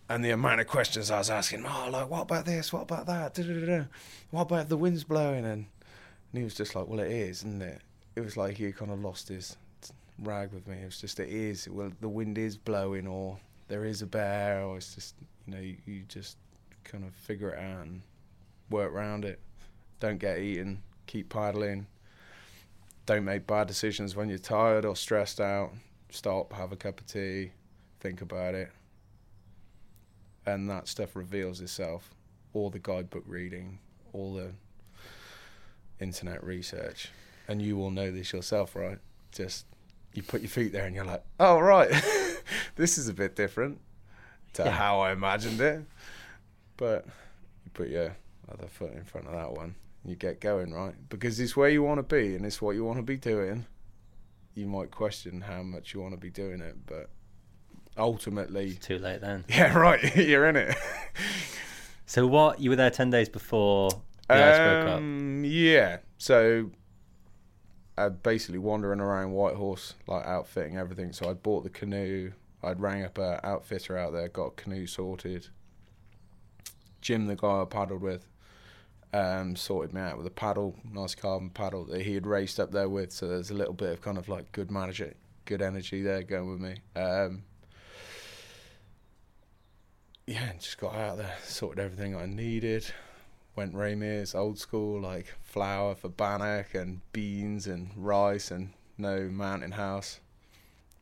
And the amount of questions I was asking, oh, like, what about this? What about that? Da-da-da-da. What about the wind's blowing? And, and he was just like, well, it is, isn't it? It was like he kind of lost his rag with me. It was just, it is. Well, the wind is blowing, or there is a bear, or it's just, you know, you, you just kind of figure it out and work around it. Don't get eaten. Keep paddling. Don't make bad decisions when you're tired or stressed out. Stop, have a cup of tea, think about it. And that stuff reveals itself. All the guidebook reading, all the internet research, and you will know this yourself, right? Just you put your feet there and you're like, oh right, this is a bit different to Yeah. how I imagined it. But you put your other foot in front of that one, and you get going, right? Because it's where you want to be and it's what you want to be doing. You might question how much you want to be doing it, but ultimately, It's too late then. yeah, right, you're in it. So what? You were there ten days before the ice broke up. Um, yeah. So, uh, basically wandering around Whitehorse, like outfitting everything. So I'd bought the canoe. I'd rang up a outfitter out there, got a canoe sorted. Jim, the guy I paddled with, um, sorted me out with a paddle, nice carbon paddle that he had raced up there with. So there's a little bit of kind of like good manager, good energy there going with me. Um, yeah, and just got out there, sorted everything I needed went Ray Mears old school, like flour for bannock and beans and rice and no mountain house.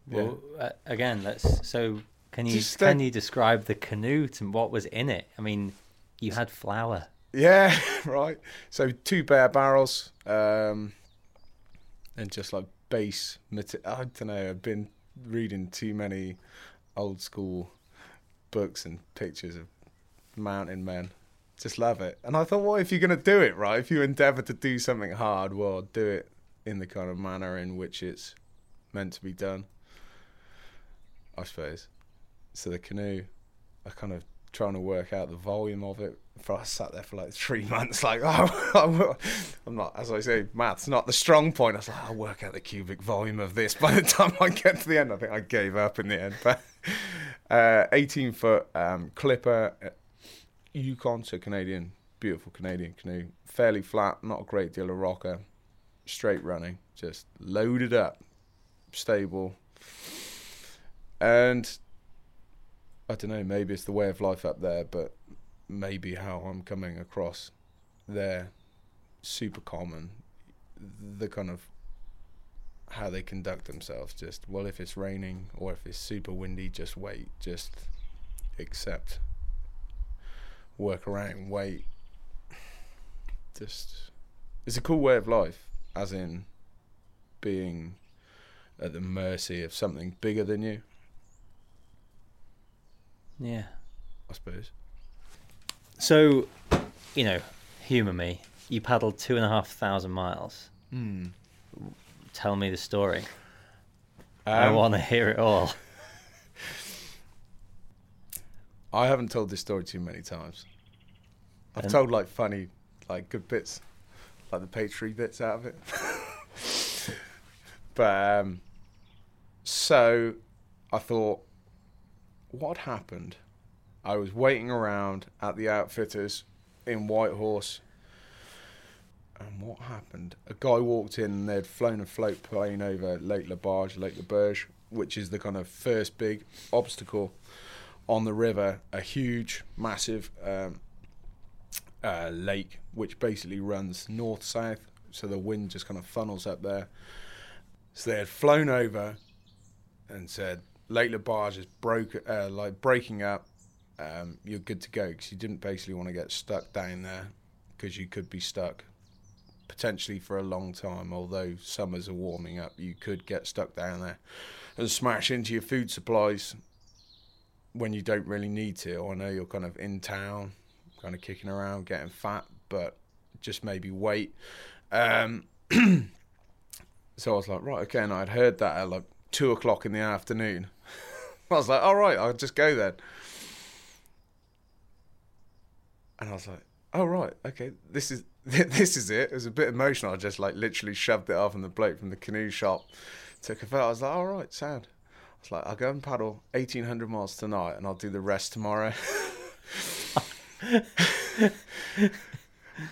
Yeah. Well, uh, again, let's. So can you Just, can you describe the canoe and what was in it? I mean, you had flour. Yeah, right. So two bear barrels, um, and just like base. I don't know. I've been reading too many old school books and pictures of mountain men. Just love it. And I thought, well, if you're gonna do it right, if you endeavour to do something hard, well, do it in the kind of manner in which it's meant to be done. I suppose. So the canoe, I kind of trying to work out the volume of it. For I sat there for like three months, like oh, I'm not, as I say, maths not the strong point. I was like, I'll work out the cubic volume of this. By the time I get to the end, I think I gave up in the end. But uh, 18 foot um, clipper, uh, Yukon, so Canadian, beautiful Canadian canoe, fairly flat, not a great deal of rocker, straight running, just loaded up, stable, and I don't know, maybe it's the way of life up there, but maybe how I'm coming across there, super common. The kind of how they conduct themselves, just well, if it's raining or if it's super windy, just wait, just accept, work around, wait. Just, it's a cool way of life, as in being at the mercy of something bigger than you. Yeah. I suppose. So, you know, humour me. You paddled two and a half thousand miles. Mm. Tell me the story. I Um, want to hear it all. I haven't told this story too many times. I've And- told like funny, like good bits, like the page bits out of it. but um, so I thought, what happened? I was waiting around at the outfitters in Whitehorse. And what happened? A guy walked in and they'd flown a float plane over Lake Labarge, Lake Laberge, which is the kind of first big obstacle on the river. A huge, massive um, uh, lake, which basically runs north south. So the wind just kind of funnels up there. So they had flown over and said, Lake Labarge is broke, uh, like breaking up. Um, you're good to go because you didn't basically want to get stuck down there because you could be stuck potentially for a long time. Although summers are warming up, you could get stuck down there and smash into your food supplies when you don't really need to. I know you're kind of in town, kind of kicking around, getting fat, but just maybe wait. Um, so I was like, right, okay. And I'd heard that at like two o'clock in the afternoon. I was like, all right, I'll just go then. And I was like, oh right, okay, this is this is it. It was a bit emotional. I just like literally shoved it off, and the bloke from the canoe shop took a photo. I was like, all right, sound. I was like, I'll go and paddle eighteen hundred miles tonight, and I'll do the rest tomorrow.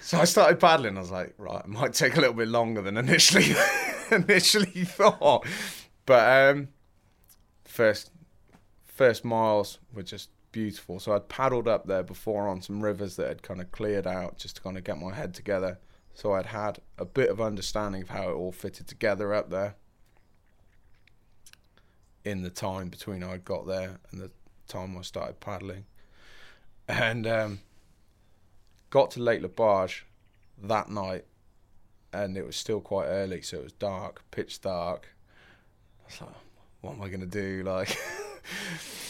so I started paddling. I was like, right, it might take a little bit longer than initially initially thought, but um, first first miles were just beautiful. So I'd paddled up there before on some rivers that had kind of cleared out just to kind of get my head together. So I'd had a bit of understanding of how it all fitted together up there in the time between I got there and the time I started paddling. and um, got to Lake Labarge that night, and it was still quite early, so it was dark, pitch dark. I was like, "What am I gonna do?" Like,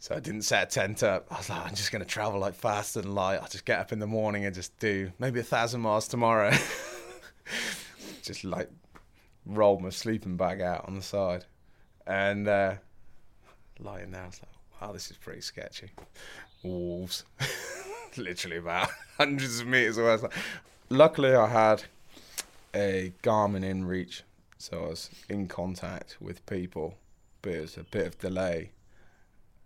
so I didn't set a tent up. I was like, "I'm just gonna travel like fast and light. I'll just get up in the morning and just do maybe a thousand miles tomorrow." just like roll my sleeping bag out on the side, and uh, lying there, I was like, "Wow, this is pretty sketchy." Wolves. literally about hundreds of meters away. Like, luckily, I had a Garmin inReach. so I was in contact with people, but it was a bit of delay.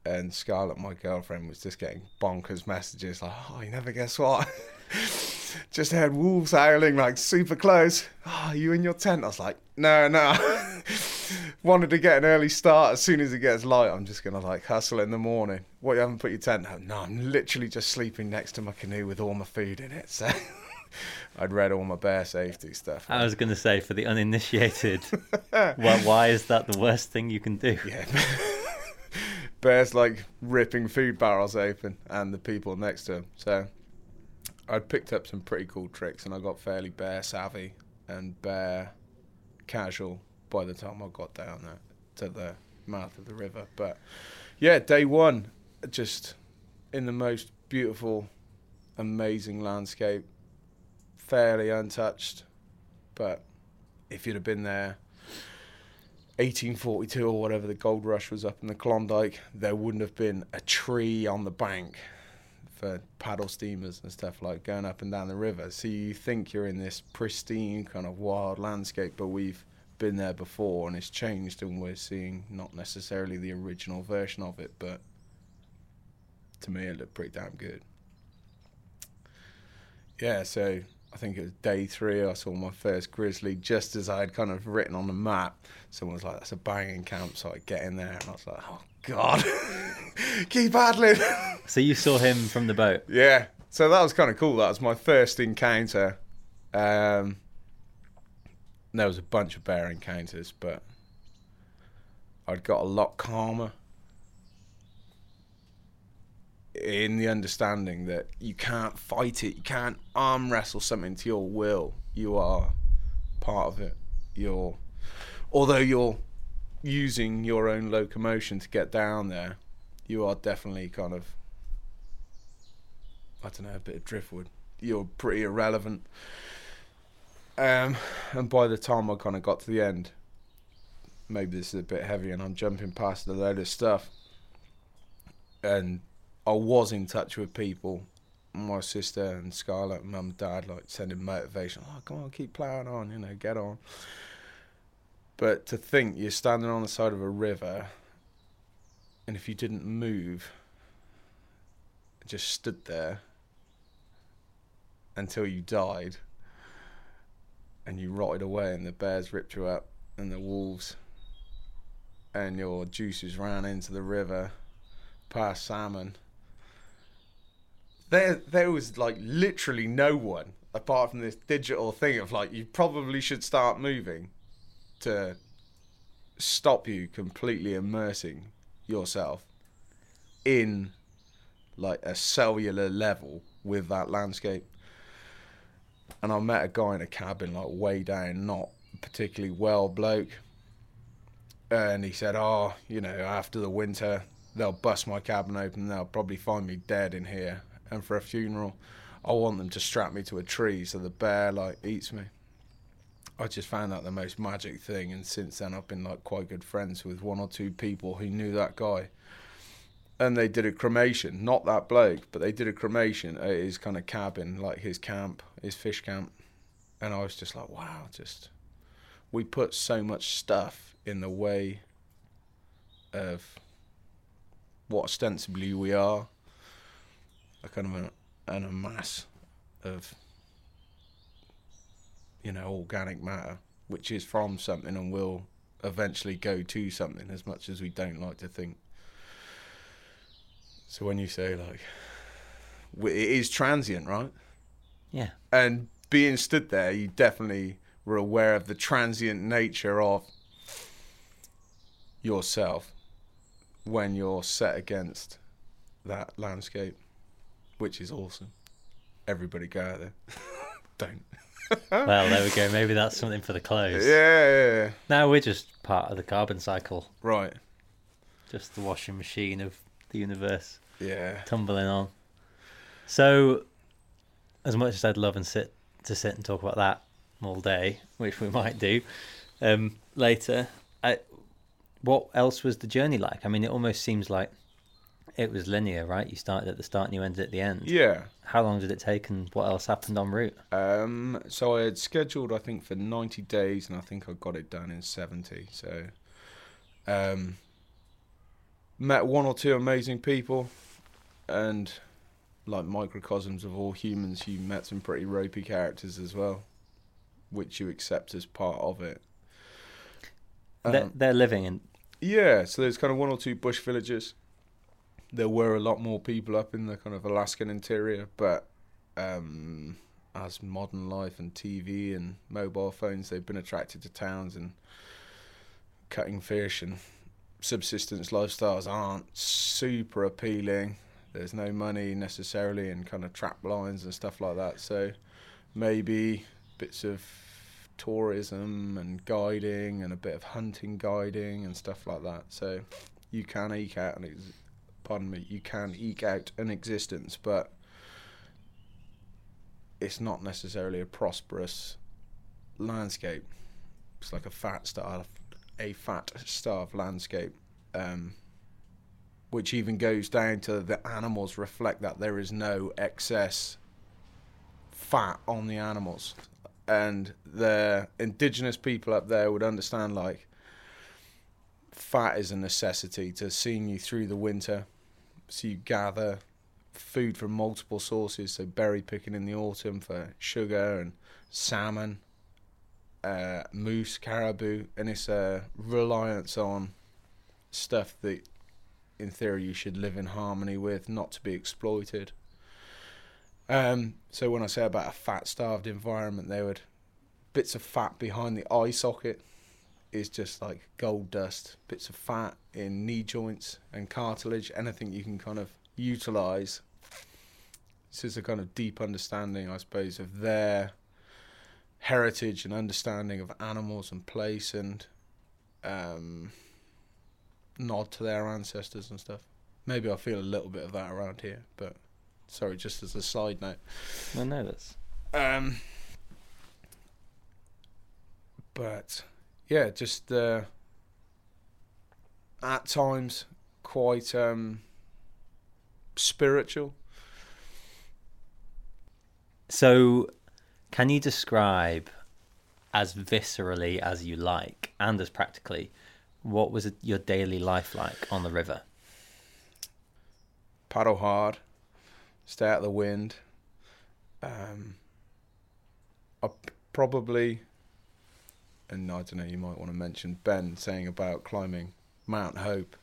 And Scarlett, my girlfriend, was just getting bonkers messages like, "Oh, you never guess what." just heard wolves howling like super close. Oh, you in your tent? I was like, no, no. Wanted to get an early start as soon as it gets light. I'm just gonna like hustle in the morning. What you haven't put your tent out? No, I'm literally just sleeping next to my canoe with all my food in it. So I'd read all my bear safety stuff. I was gonna say for the uninitiated, well, why is that the worst thing you can do? Yeah. Bears like ripping food barrels open and the people next to them. So I'd picked up some pretty cool tricks and I got fairly bear savvy and bear casual by the time I got down there to the mouth of the river. But yeah, day one, just in the most beautiful, amazing landscape, fairly untouched. But if you'd have been there 1842 or whatever the gold rush was up in the Klondike, there wouldn't have been a tree on the bank for paddle steamers and stuff like going up and down the river. So you think you're in this pristine kind of wild landscape, but we've been there before and it's changed, and we're seeing not necessarily the original version of it, but to me it looked pretty damn good. Yeah, so I think it was day three. I saw my first grizzly just as I had kind of written on the map. Someone was like, "That's a banging campsite. Get in there." And I was like, "Oh God, keep paddling." So you saw him from the boat. Yeah. So that was kind of cool. That was my first encounter. Um, there was a bunch of bear encounters, but I'd got a lot calmer in the understanding that you can't fight it, you can't arm wrestle something to your will. You are part of it. You're, although you're using your own locomotion to get down there, you are definitely kind of, I don't know, a bit of driftwood. You're pretty irrelevant. Um, and by the time I kind of got to the end, maybe this is a bit heavy and I'm jumping past a load of stuff. And I was in touch with people, my sister and Scarlett, mum, dad, like sending motivation. Oh, come on, keep ploughing on, you know, get on. But to think you're standing on the side of a river, and if you didn't move, just stood there until you died, and you rotted away, and the bears ripped you up, and the wolves, and your juices ran into the river past salmon there there was like literally no one apart from this digital thing of like you probably should start moving to stop you completely immersing yourself in like a cellular level with that landscape. And I met a guy in a cabin like way down, not particularly well bloke. And he said, Oh, you know, after the winter they'll bust my cabin open, they'll probably find me dead in here and for a funeral, I want them to strap me to a tree so the bear like eats me. I just found that the most magic thing, and since then I've been like quite good friends with one or two people who knew that guy, and they did a cremation. Not that bloke, but they did a cremation at his kind of cabin, like his camp, his fish camp, and I was just like, wow, just we put so much stuff in the way of what ostensibly we are a kind of an, an a mass of you know organic matter, which is from something and will eventually go to something, as much as we don't like to think. So when you say like it is transient, right? Yeah. And being stood there, you definitely were aware of the transient nature of yourself when you're set against that landscape. Which is awesome. Everybody go out there. Don't. well, there we go. Maybe that's something for the close. Yeah, yeah, yeah. Now we're just part of the carbon cycle, Right. just the washing machine of the universe Yeah. tumbling on. So, as much as I'd love and sit to sit and talk about that all day, which we might do um, later, I, what else was the journey like? I mean, it almost seems like it was linear, right? You started at the start and you ended at the end. Yeah. How long did it take, and what else happened en route? Um, so I had scheduled, I think, for 90 days, and I think I got it done in 70. So, um, met one or two amazing people, and like microcosms of all humans, you met some pretty ropey characters as well, which you accept as part of it. they're, Um, they're living in. yeah, so there's kind of one or two bush villages. There were a lot more people up in the kind of Alaskan interior, but um, as modern life and TV and mobile phones, they've been attracted to towns and cutting fish and subsistence lifestyles aren't super appealing. There's no money necessarily in kind of trap lines and stuff like that. So maybe bits of tourism and guiding and a bit of hunting guiding and stuff like that. So you can eke out an ex- pardon me, you can eke out an existence, but it's not necessarily a prosperous landscape. It's like a fat starved, a fat starved landscape, um, which even goes down to the animals reflect that there is no excess fat on the animals, and the indigenous people up there would understand like fat is a necessity to seeing you through the winter. So you gather food from multiple sources, so berry picking in the autumn for sugar and salmon, uh, moose, caribou, and it's a reliance on stuff that, in theory, you should live in harmony with, not to be exploited. Um, so when I say about a fat starved environment, they would bits of fat behind the eye socket is just like gold dust, bits of fat in knee joints and cartilage, anything you can kind of utilize. This is a kind of deep understanding, I suppose, of their heritage and understanding of animals and place and um, nod to their ancestors and stuff. Maybe I feel a little bit of that around here, but sorry, just as a side note. No, no, that's Um, but yeah, just uh, at times quite um, spiritual. So, can you describe as viscerally as you like and as practically what was your daily life like on the river? Paddle hard, stay out of the wind. Um, I probably, and I don't know, you might want to mention Ben saying about climbing Mount Hope.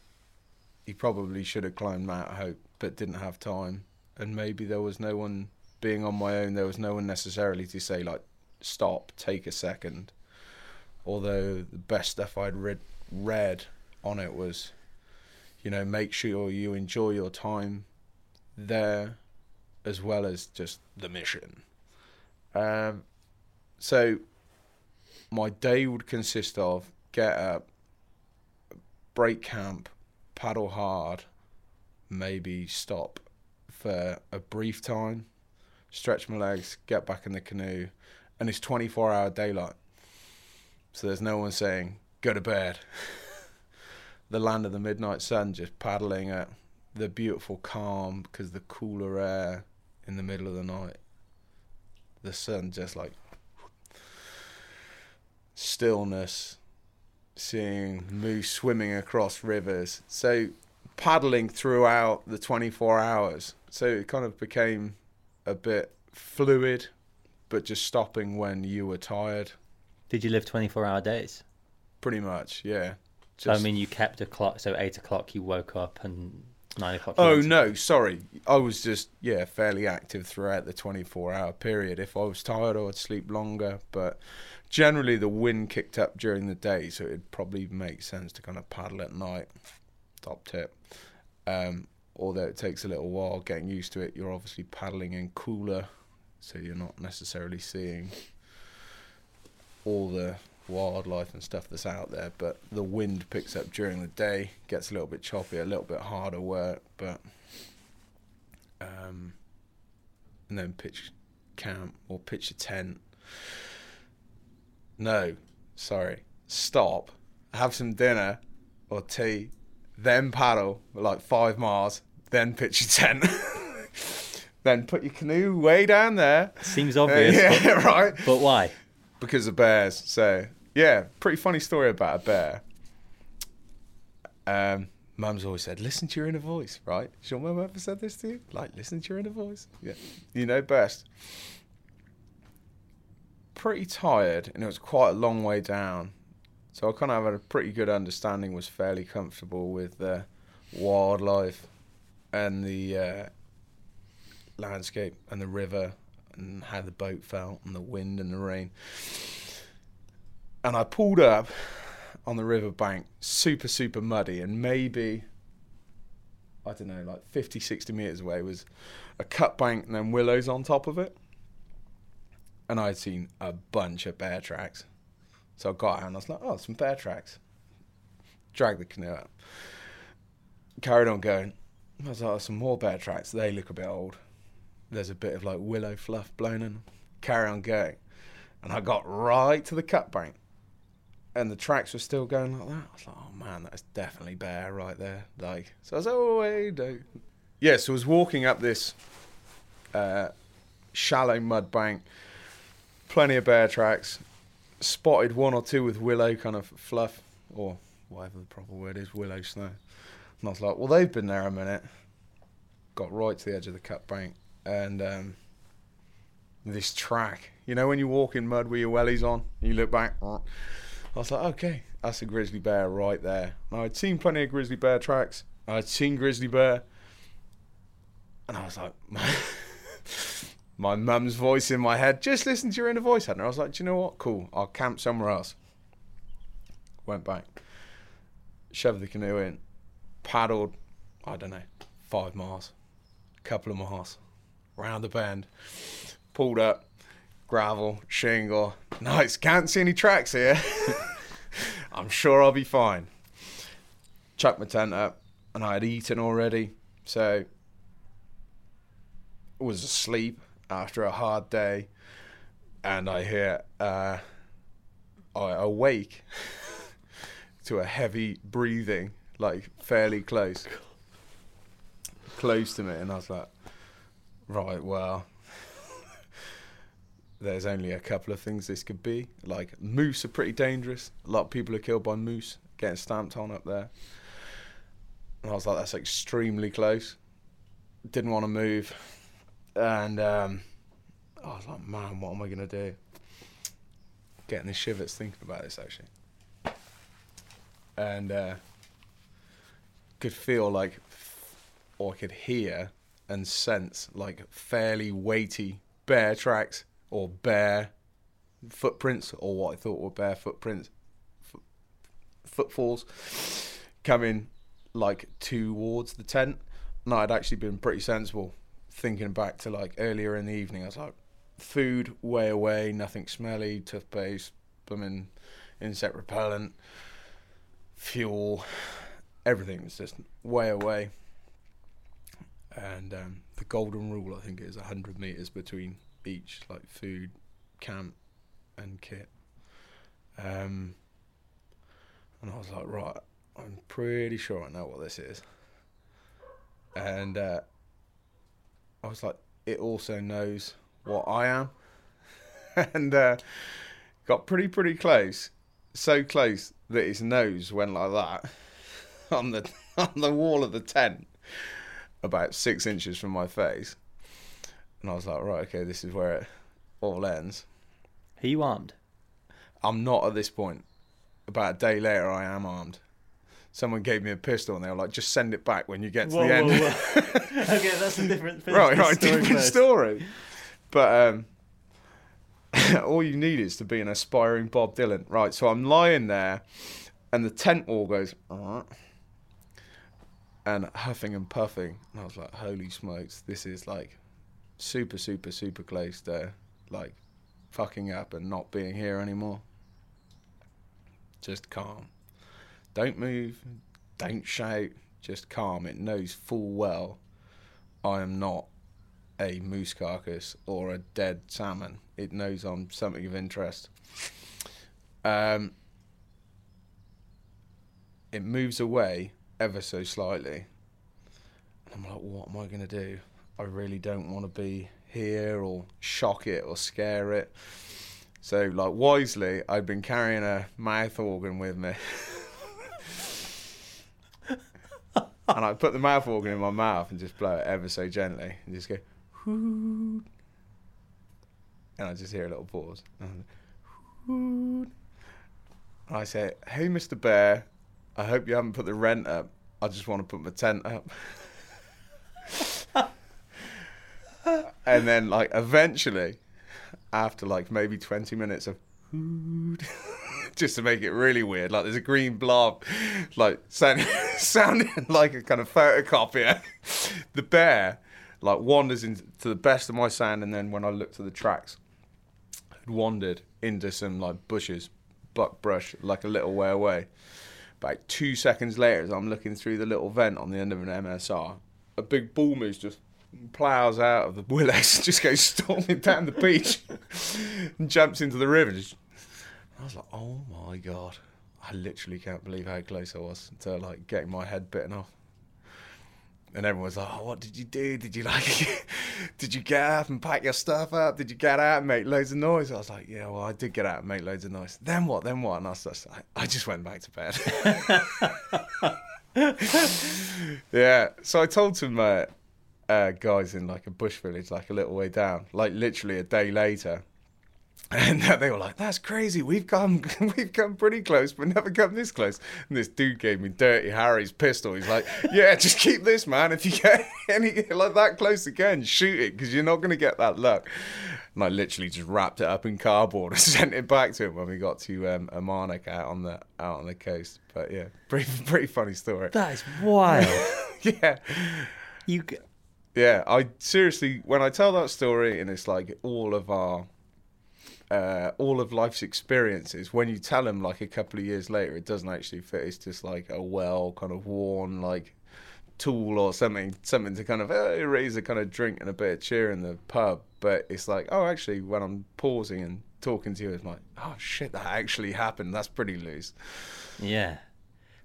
He probably should have climbed Mount Hope, but didn't have time. And maybe there was no one being on my own, there was no one necessarily to say, like, stop, take a second. Although the best stuff I'd read, read on it was, you know, make sure you enjoy your time there as well as just the mission. Um, so my day would consist of get up, break camp, paddle hard, maybe stop for a brief time, stretch my legs, get back in the canoe, and it's 24 hour daylight. So there's no one saying, go to bed. the land of the midnight sun just paddling at the beautiful calm because the cooler air in the middle of the night. The sun just like stillness, seeing moose swimming across rivers. So paddling throughout the 24 hours. So it kind of became a bit fluid, but just stopping when you were tired. Did you live 24 hour days? Pretty much, yeah. So, I mean, you kept a clock, so 8 o'clock you woke up and 9 o'clock. Oh no, sorry. I was just yeah fairly active throughout the 24 hour period. If I was tired, I would sleep longer. But generally, the wind kicked up during the day, so it'd probably make sense to kind of paddle at night. Top tip. Um, although it takes a little while getting used to it, you're obviously paddling in cooler, so you're not necessarily seeing all the wildlife and stuff that's out there. But the wind picks up during the day, gets a little bit choppy, a little bit harder work, but um, and then pitch camp or pitch a tent. No, sorry, stop, have some dinner or tea, then paddle like five miles, then pitch your tent. then put your canoe way down there. Seems obvious. Uh, yeah, but, right. But why? Because of bears. So yeah, pretty funny story about a bear. Um, Mum's always said, "Listen to your inner voice." Right? Has your mum ever said this to you? Like, listen to your inner voice. Yeah, you know best. Pretty tired, and it was quite a long way down. So I kind of had a pretty good understanding. Was fairly comfortable with the wildlife and the uh, landscape and the river and how the boat felt and the wind and the rain. And I pulled up on the riverbank, super, super muddy, and maybe, I don't know, like 50, 60 metres away was a cut bank and then willows on top of it. And I'd seen a bunch of bear tracks. So I got out and I was like, oh, some bear tracks. Dragged the canoe out. Carried on going. I was like, oh, some more bear tracks. They look a bit old there's a bit of like willow fluff blown in. Carry on going. And I got right to the cut bank. And the tracks were still going like that. I was like, oh man, that's definitely bear right there. Like, so I was like, oh. Yeah, so I was walking up this uh, shallow mud bank, plenty of bear tracks, spotted one or two with willow kind of fluff, or whatever the proper word is, willow snow. And I was like, well, they've been there a minute. Got right to the edge of the cut bank, and um, this track. You know when you walk in mud with your wellies on, you look back. I was like, okay, that's a grizzly bear right there. Now I'd seen plenty of grizzly bear tracks. I'd seen grizzly bear, and I was like, my mum's voice in my head. Just listen to your inner voice, and I was like, do you know what? Cool. I'll camp somewhere else. Went back, shoved the canoe in, paddled. I don't know, five miles, couple of miles round the bend, pulled up, gravel, shingle. Nice, can't see any tracks here. I'm sure I'll be fine. Chucked my tent up, and I had eaten already, so was asleep after a hard day, and I hear uh, I awake to a heavy breathing, like fairly close, close to me, and I was like, Right, well, there's only a couple of things this could be. Like, moose are pretty dangerous. A lot of people are killed by moose getting stamped on up there. And I was like, that's extremely close. Didn't want to move. And um, I was like, man, what am I to do? Getting the shivers thinking about this, actually. And uh, could feel like, or could hear and sense like fairly weighty bear tracks or bear footprints or what I thought were bear footprints, foot, footfalls coming like towards the tent. And I'd actually been pretty sensible thinking back to like earlier in the evening. I was like, food way away, nothing smelly, toothpaste, blooming insect repellent, fuel, everything was just way away and um, the golden rule I think is hundred meters between each, like food, camp, and kit. Um, and I was like, right, I'm pretty sure I know what this is. And uh, I was like, it also knows what I am, and uh, got pretty pretty close, so close that its nose went like that on the on the wall of the tent about six inches from my face. And I was like, right, okay, this is where it all ends. Are you armed? I'm not at this point. About a day later, I am armed. Someone gave me a pistol and they were like, just send it back when you get to Whoa, the end. whoa, whoa. okay, that's a different thing. right, right, story different first. story. But um, all you need is to be an aspiring Bob Dylan. Right, so I'm lying there and the tent wall goes, "Uh-huh." and huffing and puffing. And I was like, holy smokes, this is like super, super, super close to like fucking up and not being here anymore. Just calm. Don't move. Don't shout. Just calm. It knows full well I am not a moose carcass or a dead salmon. It knows I'm something of interest. Um, it moves away ever so slightly. And I'm like, what am I going to do? I really don't want to be here or shock it or scare it. So, like, wisely, I've been carrying a mouth organ with me. and I put the mouth organ in my mouth and just blow it ever so gently and just go, and I just hear a little pause. And I say, Hey, Mr. Bear, I hope you haven't put the rent up. I just want to put my tent up. and then, like, eventually, after like maybe 20 minutes of just to make it really weird, like there's a green blob, like sounding, sounding like a kind of photocopier. The bear, like, wanders into the best of my sound, and then when I looked at the tracks, had wandered into some like bushes, buck brush, like a little way away. About two seconds later, as I'm looking through the little vent on the end of an MSR, a big bull moose just plows out of the willows just goes storming down the beach and jumps into the river. Just, I was like, oh my god. I literally can't believe how close I was to like getting my head bitten off. And everyone was like, "Oh, what did you do? Did you like? did you get up and pack your stuff up? Did you get out and make loads of noise?" I was like, "Yeah, well, I did get out and make loads of noise." Then what? Then what? And I was just, I, I just went back to bed. yeah. So I told some uh, uh, guys in like a bush village, like a little way down, like literally a day later. And they were like, "That's crazy. We've come, we've come pretty close, but never come this close." And this dude gave me Dirty Harry's pistol. He's like, "Yeah, just keep this, man. If you get any like that close again, shoot it because you're not going to get that luck." And I literally just wrapped it up in cardboard and sent it back to him when we got to um, out on the out on the coast. But yeah, pretty pretty funny story. That is wild. yeah, you. yeah. I seriously, when I tell that story, and it's like all of our uh, all of life's experiences, when you tell them like a couple of years later, it doesn't actually fit. It's just like a well kind of worn like tool or something, something to kind of uh, raise a kind of drink and a bit of cheer in the pub. But it's like, oh, actually, when I'm pausing and talking to you, it's like, oh shit, that actually happened. That's pretty loose. Yeah,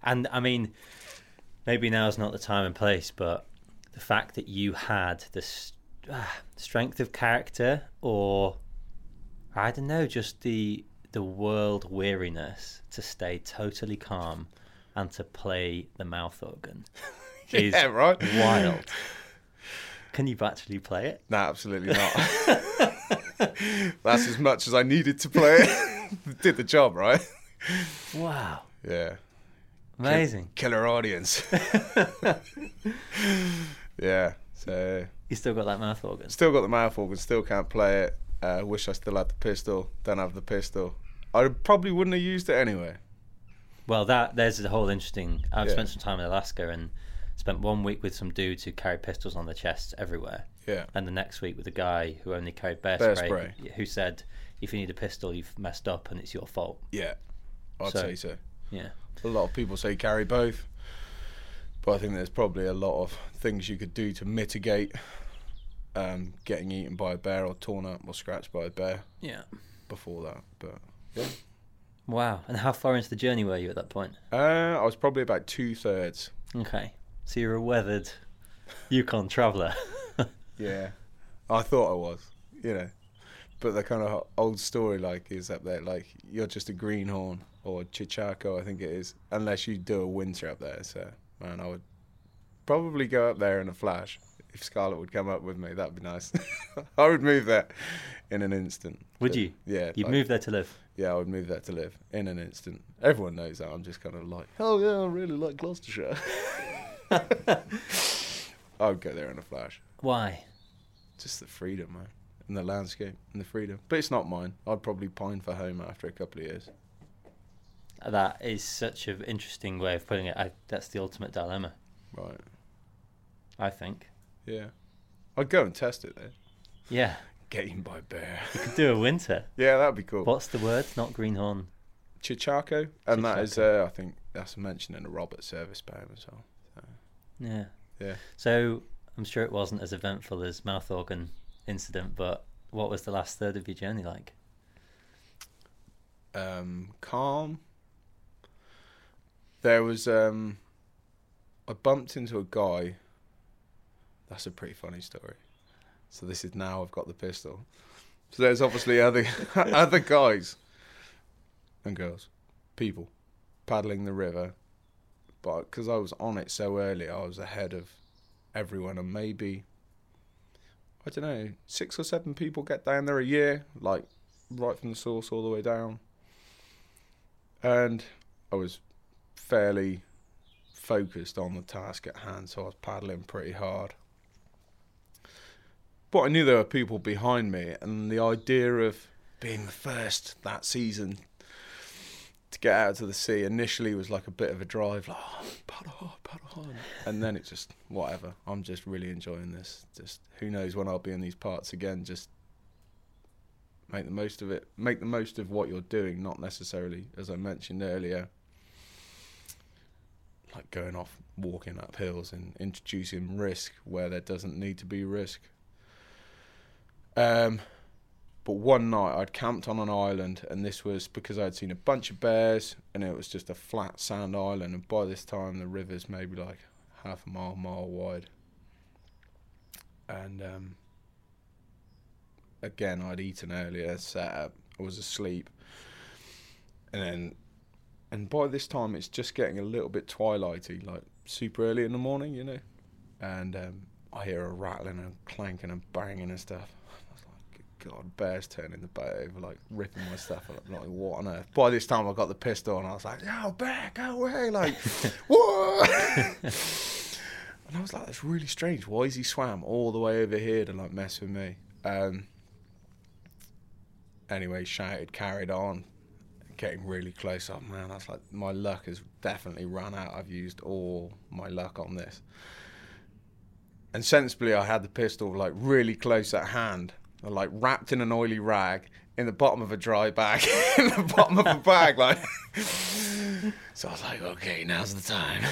and I mean, maybe now's not the time and place, but the fact that you had the uh, strength of character or I don't know, just the the world weariness to stay totally calm and to play the mouth organ is yeah, right. wild. Can you actually play it? No, absolutely not. That's as much as I needed to play it. Did the job, right? Wow. Yeah. Amazing. Killer audience. yeah. So You still got that mouth organ? still got the mouth organ, still can't play it. Uh, wish I still had the pistol. Don't have the pistol. I probably wouldn't have used it anyway. Well, that there's a whole interesting. I've Yeah. spent some time in Alaska and spent one week with some dudes who carried pistols on their chests everywhere, Yeah. and the next week with a guy who only carried bear, Bear spray, spray. who said, "If you need a pistol, you've messed up and it's your fault." Yeah. I'd So- say so. Yeah, A lot of people say carry both, but I think there's probably a lot of things you could do to mitigate um, getting eaten by a bear or torn up or scratched by a bear yeah. before that. But yeah, Wow. And how far into the journey were you at that point? uh, I was probably about two thirds. Okay, so you're a weathered Yukon traveller. Yeah, I thought I was, you know. But the kind of old story like is up there, like you're just a greenhorn or cheechako, I think it is, unless you do a winter up there. So man, I would probably go up there in a flash. If Scarlett would come up with me, that'd be nice. I would move there in an instant. Would But, you? Yeah. You'd like- move there to live. Yeah, I would move there to live in an instant. Everyone knows that. I'm just kind of like, oh yeah, I really like Gloucestershire. I would go there in a flash. Why? Just the freedom, man, and the landscape and the freedom. But it's not mine. I'd probably pine for home after a couple of years. That is such an interesting way of putting it. I, that's the ultimate dilemma. Right. I think. Yeah. I'd go and test it then. Yeah, Get eaten by bear. you could do a winter. yeah, that'd be cool. What's the word? Not greenhorn. Cheechako, and that is, uh, I think, that's mentioned in the Robert Service poem as well. So, Yeah. yeah. So I'm sure it wasn't as eventful as mouth organ incident, but what was the last third of your journey like? um, calm. There was um, I bumped into a guy. That's a pretty funny story. So this is now I've got the pistol. So there's obviously other other guys and girls, people, paddling the river. But because I was on it so early, I was ahead of everyone, and maybe I don't know, six or seven people get down there a year, like right from the source all the way down and I was fairly focused on the task at hand, so I was paddling pretty hard. But I knew there were people behind me, and the idea of being the first that season to get out to the sea initially was like a bit of a drive, like oh, paddle paddle and then it's just whatever. I'm just really enjoying this. Just who knows when I'll be in these parts again. Just make the most of it. Make the most of what you're doing, not necessarily, as I mentioned earlier, like going off walking up hills and introducing risk where there doesn't need to be risk. Um, but one night I'd camped on an island, and this was because I'd seen a bunch of bears, and it was just a flat sand island. And by this time, the river's maybe like half a mile, mile wide. And um, again, I'd eaten earlier, sat up, I was asleep, and then, and by this time, it's just getting a little bit twilighty, like super early in the morning, you know, and um, I hear a rattling and clanking and banging and stuff. I was like, "Good God, bears turning the boat over, like ripping my stuff up, like what on earth? By this time, I got the pistol and I was like, yo, bear, go away!" Like, what? And I was like, that's really strange. Why is he swam all the way over here to like mess with me? Um, anyway, shouted, carried on, getting really close. up. man, that's like my luck has definitely run out. I've used all my luck on this. And sensibly, I had the pistol like really close at hand, like wrapped in an oily rag in the bottom of a dry bag, in the bottom of a bag, like. so I was like, okay, now's the time.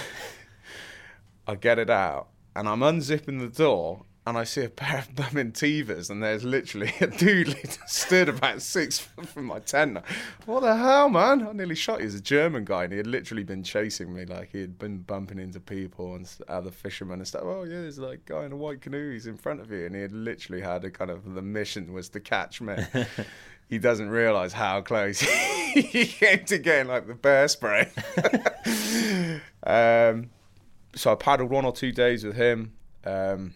I get it out and I'm unzipping the door and I see a pair of bumming Tevas and there's literally a dude stood about six foot from my tent. What the hell, man? I nearly shot you. He's a German guy and he had literally been chasing me. Like he had been bumping into people and other fishermen and stuff. Oh, yeah, there's like a guy in a white canoe. He's in front of you. And he had literally had a kind of the mission was to catch me. he doesn't realize how close he came to getting like the bear spray. um, so I paddled one or two days with him. Um,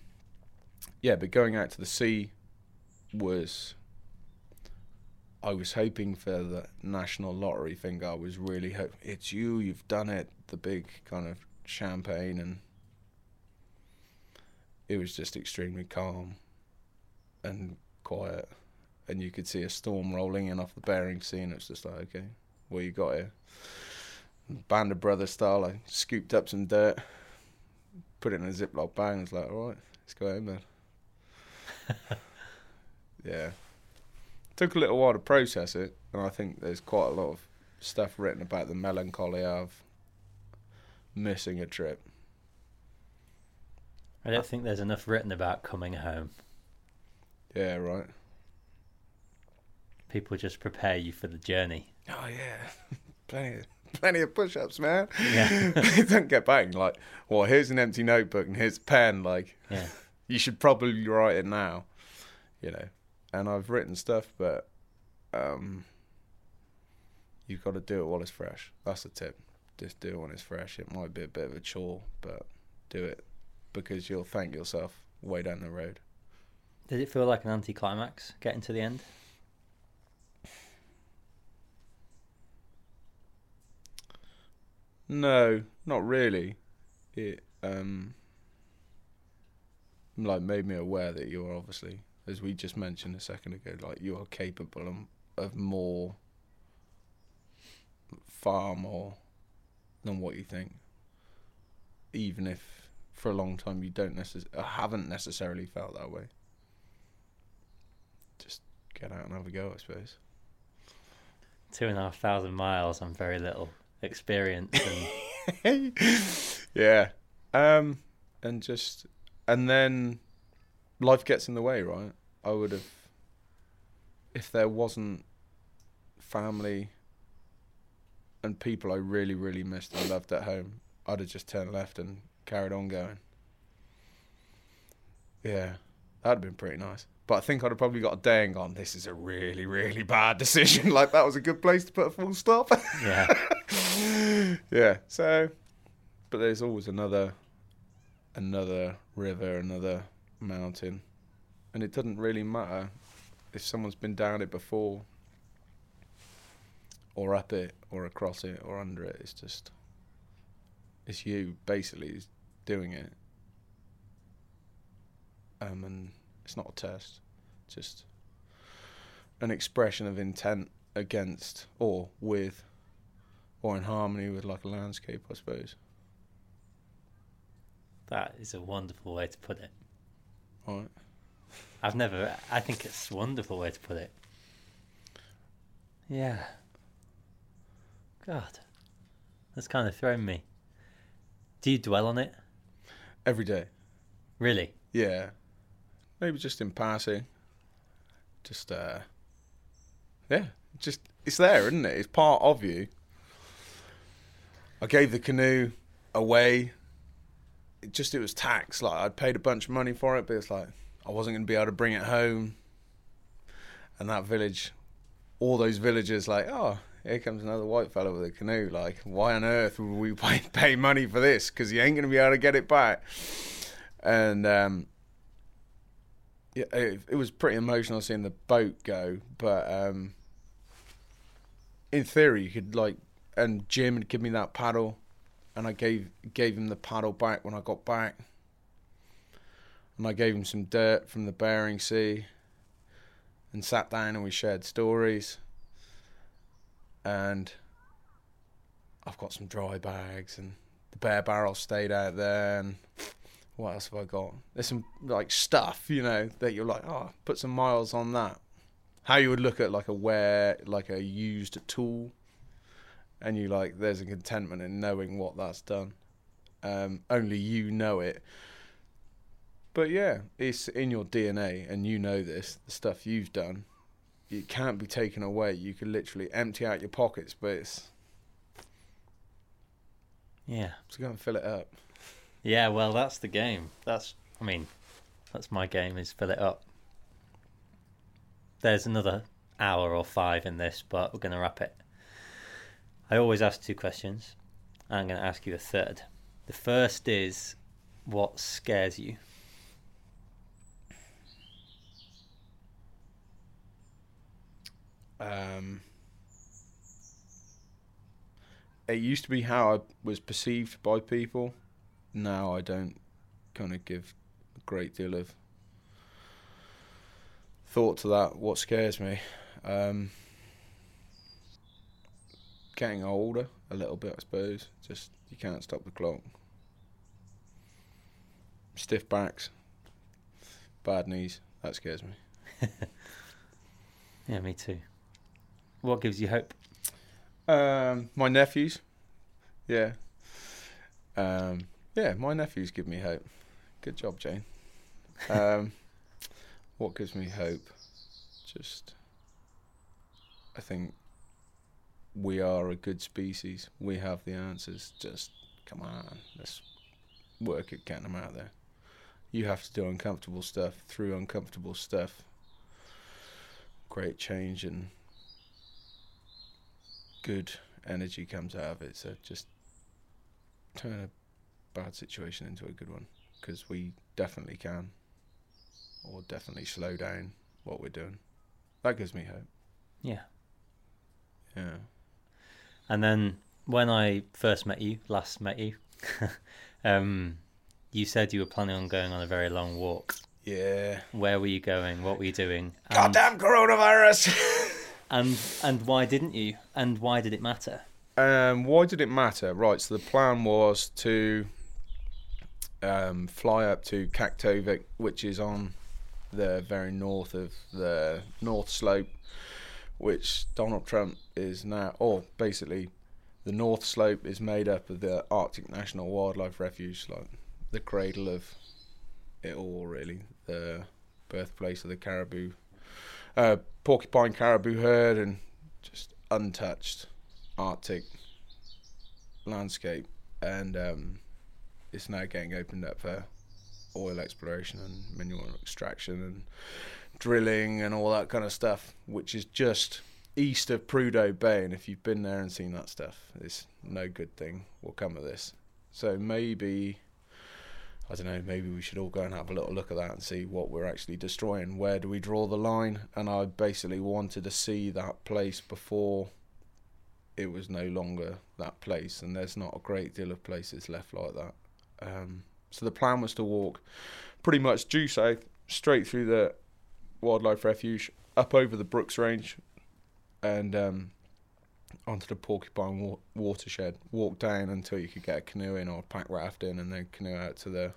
yeah, but going out to the sea was. I was hoping for the national lottery thing. I was really hoping it's you. You've done it. The big kind of champagne and. It was just extremely calm, and quiet, and you could see a storm rolling in off the Bering Sea, and it's just like, okay, what you got here? Band of Brothers style. I scooped up some dirt, put it in a Ziploc bag, and was like, all right, let's go home then. yeah. Took a little while to process it, and I think there's quite a lot of stuff written about the melancholy of missing a trip. I don't think there's enough written about coming home. Yeah, right. People just prepare you for the journey. Oh yeah, plenty, of, plenty of push-ups, man. Yeah. Don't get banged. Like, well, here's an empty notebook and here's a pen. Like, Yeah. You should probably write it now, you know. And I've written stuff, but um, you've got to do it while it's fresh. That's the tip. Just do it when it's fresh. It might be a bit of a chore, but do it because you'll thank yourself way down the road. Did it feel like an anticlimax getting to the end? No, not really. It um like made me aware that you're obviously, as we just mentioned a second ago, like you are capable of, of more, far more than what you think. Even if for a long time, you don't necess- uh, haven't necessarily felt that way. Just get out and have a go, I suppose. Two and a half thousand miles on very little experience. And yeah. Um, and just and then life gets in the way, right? I would have if there wasn't family and people I really, really missed and loved at home, I'd have just turned left and carried on going. Yeah, that'd have been pretty nice. But I think I'd have probably got a day and gone, this is a really, really bad decision. like, that was a good place to put a full stop. yeah, yeah, so, but there's always another, another river, another mountain. And it doesn't really matter if someone's been down it before or up it or across it or under it. It's just, it's you basically doing it. Um, and it's not a test, just an expression of intent against or with or in harmony with like a landscape, I suppose. That is a wonderful way to put it. All right. I've never. I think it's a wonderful way to put it. Yeah. God, that's kind of thrown me. Do you dwell on it? Every day. Really? Yeah. Maybe just in passing. Just uh Yeah. Just it's there, isn't it? It's part of you. I gave the canoe away. It just it was tax. Like I'd paid a bunch of money for it, but it's like I wasn't gonna be able to bring it home. And that village all those villagers like, oh, here comes another white fellow with a canoe. Like, why on earth would we pay, pay money for this? Because you ain't going to be able to get it back. And um, yeah, it, it was pretty emotional seeing the boat go. But um, in theory, you could like, and Jim had given me that paddle, and I gave gave him the paddle back when I got back. And I gave him some dirt from the Bering Sea and sat down and we shared stories. And I've got some dry bags and the bear barrel stayed out there and what else have I got? There's some like stuff, you know, that you're like, oh, put some miles on that. How you would look at like a wear like a used tool and you like there's a contentment in knowing what that's done. Um, only you know it. But yeah, it's in your DNA, and you know this. The stuff you've done, it can't be taken away. You can literally empty out your pockets, but it's Yeah. to go and fill it up. Yeah. Well, that's the game. That's. I mean, that's my game. Is fill it up. There's another hour or five in this, but we're going to wrap it. I always ask two questions. I'm going to ask you a third. The first is, what scares you? Um, it used to be how I was perceived by people. Now I don't kind of give a great deal of thought to that. What scares me? Um, getting older a little bit, I suppose. Just you can't stop the clock. Stiff backs, bad knees. That scares me. Yeah, me too. What gives you hope? Um, my nephews. Yeah. Um, yeah, my nephews give me hope. Good job, Jane. Um, what gives me hope? Just, I think we are a good species. We have the answers. Just come on, let's work at getting them out there. You have to do uncomfortable stuff. Through uncomfortable stuff, great change and good energy comes out of it. So just turn a bad situation into a good one because we definitely can, or definitely slow down what we're doing. That gives me hope. Yeah. Yeah. And then when I first met you, last met you, um, you said you were planning on going on a very long walk. Yeah. Where were you going? What were you doing? And, Goddamn coronavirus! and and why didn't you? And why did it matter? um, why did it matter? Right. So the plan was to um, fly up to Kaktovik, which is on the very north of the North Slope, which Donald Trump is now, or basically, the North Slope is made up of the Arctic National Wildlife Refuge, like the cradle of it all, really, the birthplace of the caribou, uh, porcupine caribou herd, and just untouched Arctic landscape, and um, it's now getting opened up for oil exploration and mineral extraction and drilling and all that kind of stuff, which is just east of Prudhoe Bay. And if you've been there and seen that stuff, it's no good thing will come of this. So maybe, I don't know, maybe we should all go and have a little look at that and see what we're actually destroying. Where do we draw the line? And I basically wanted to see that place before it was no longer that place. And there's not a great deal of places left like that. Um, so the plan was to walk pretty much due south, straight through the wildlife refuge, up over the Brooks Range, and um, onto the Porcupine wa- watershed. Walk down until you could get a canoe in or a pack raft in, and then canoe out to the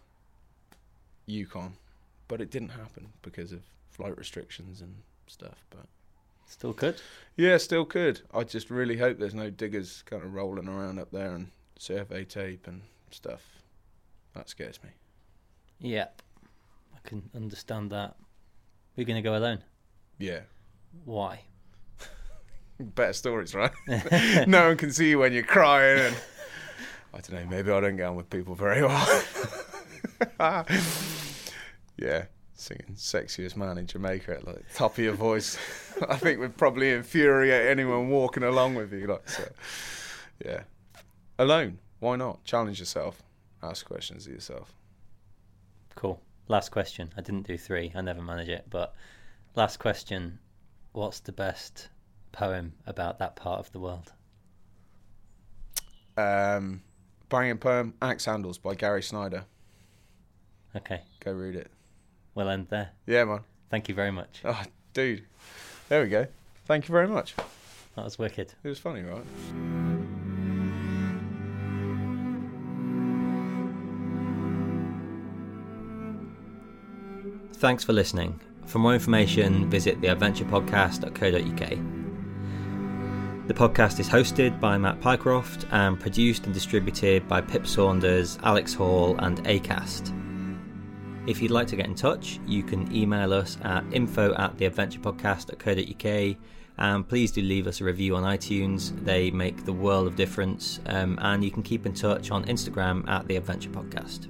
Yukon. But it didn't happen because of flight restrictions and stuff. But Still could. yeah, still could. I just really hope there's no diggers kind of rolling around up there and survey tape and stuff. That scares me. Yep. I can understand that. We're going to go alone. Yeah. Why? Better stories, right? no one can see you when you're crying. And I don't know. Maybe I don't get on with people very well. yeah, singing "Sexiest Man in Jamaica" at like top of your voice. I think would probably infuriate anyone walking along with you. Like, so, yeah, alone. Why not? Challenge yourself. Ask questions of yourself. Cool. Last question. I didn't do three. I never manage it. But last question. What's the best poem about that part of the world? Um, banging poem, Axe Handles by Gary Snyder. Okay. Go read it. We'll end there. Yeah, man. Thank you very much. Oh, dude. There we go. Thank you very much. That was wicked. It was funny, right? Thanks for listening. For more information, visit theadventurepodcast.co.uk. The podcast is hosted by Matt Pycroft and produced and distributed by Pip Saunders, Alex Hall, and ACAST. If you'd like to get in touch, you can email us at info at theadventurepodcast.co.uk and please do leave us a review on iTunes. They make the world of difference. Um, and you can keep in touch on Instagram at The Adventure Podcast.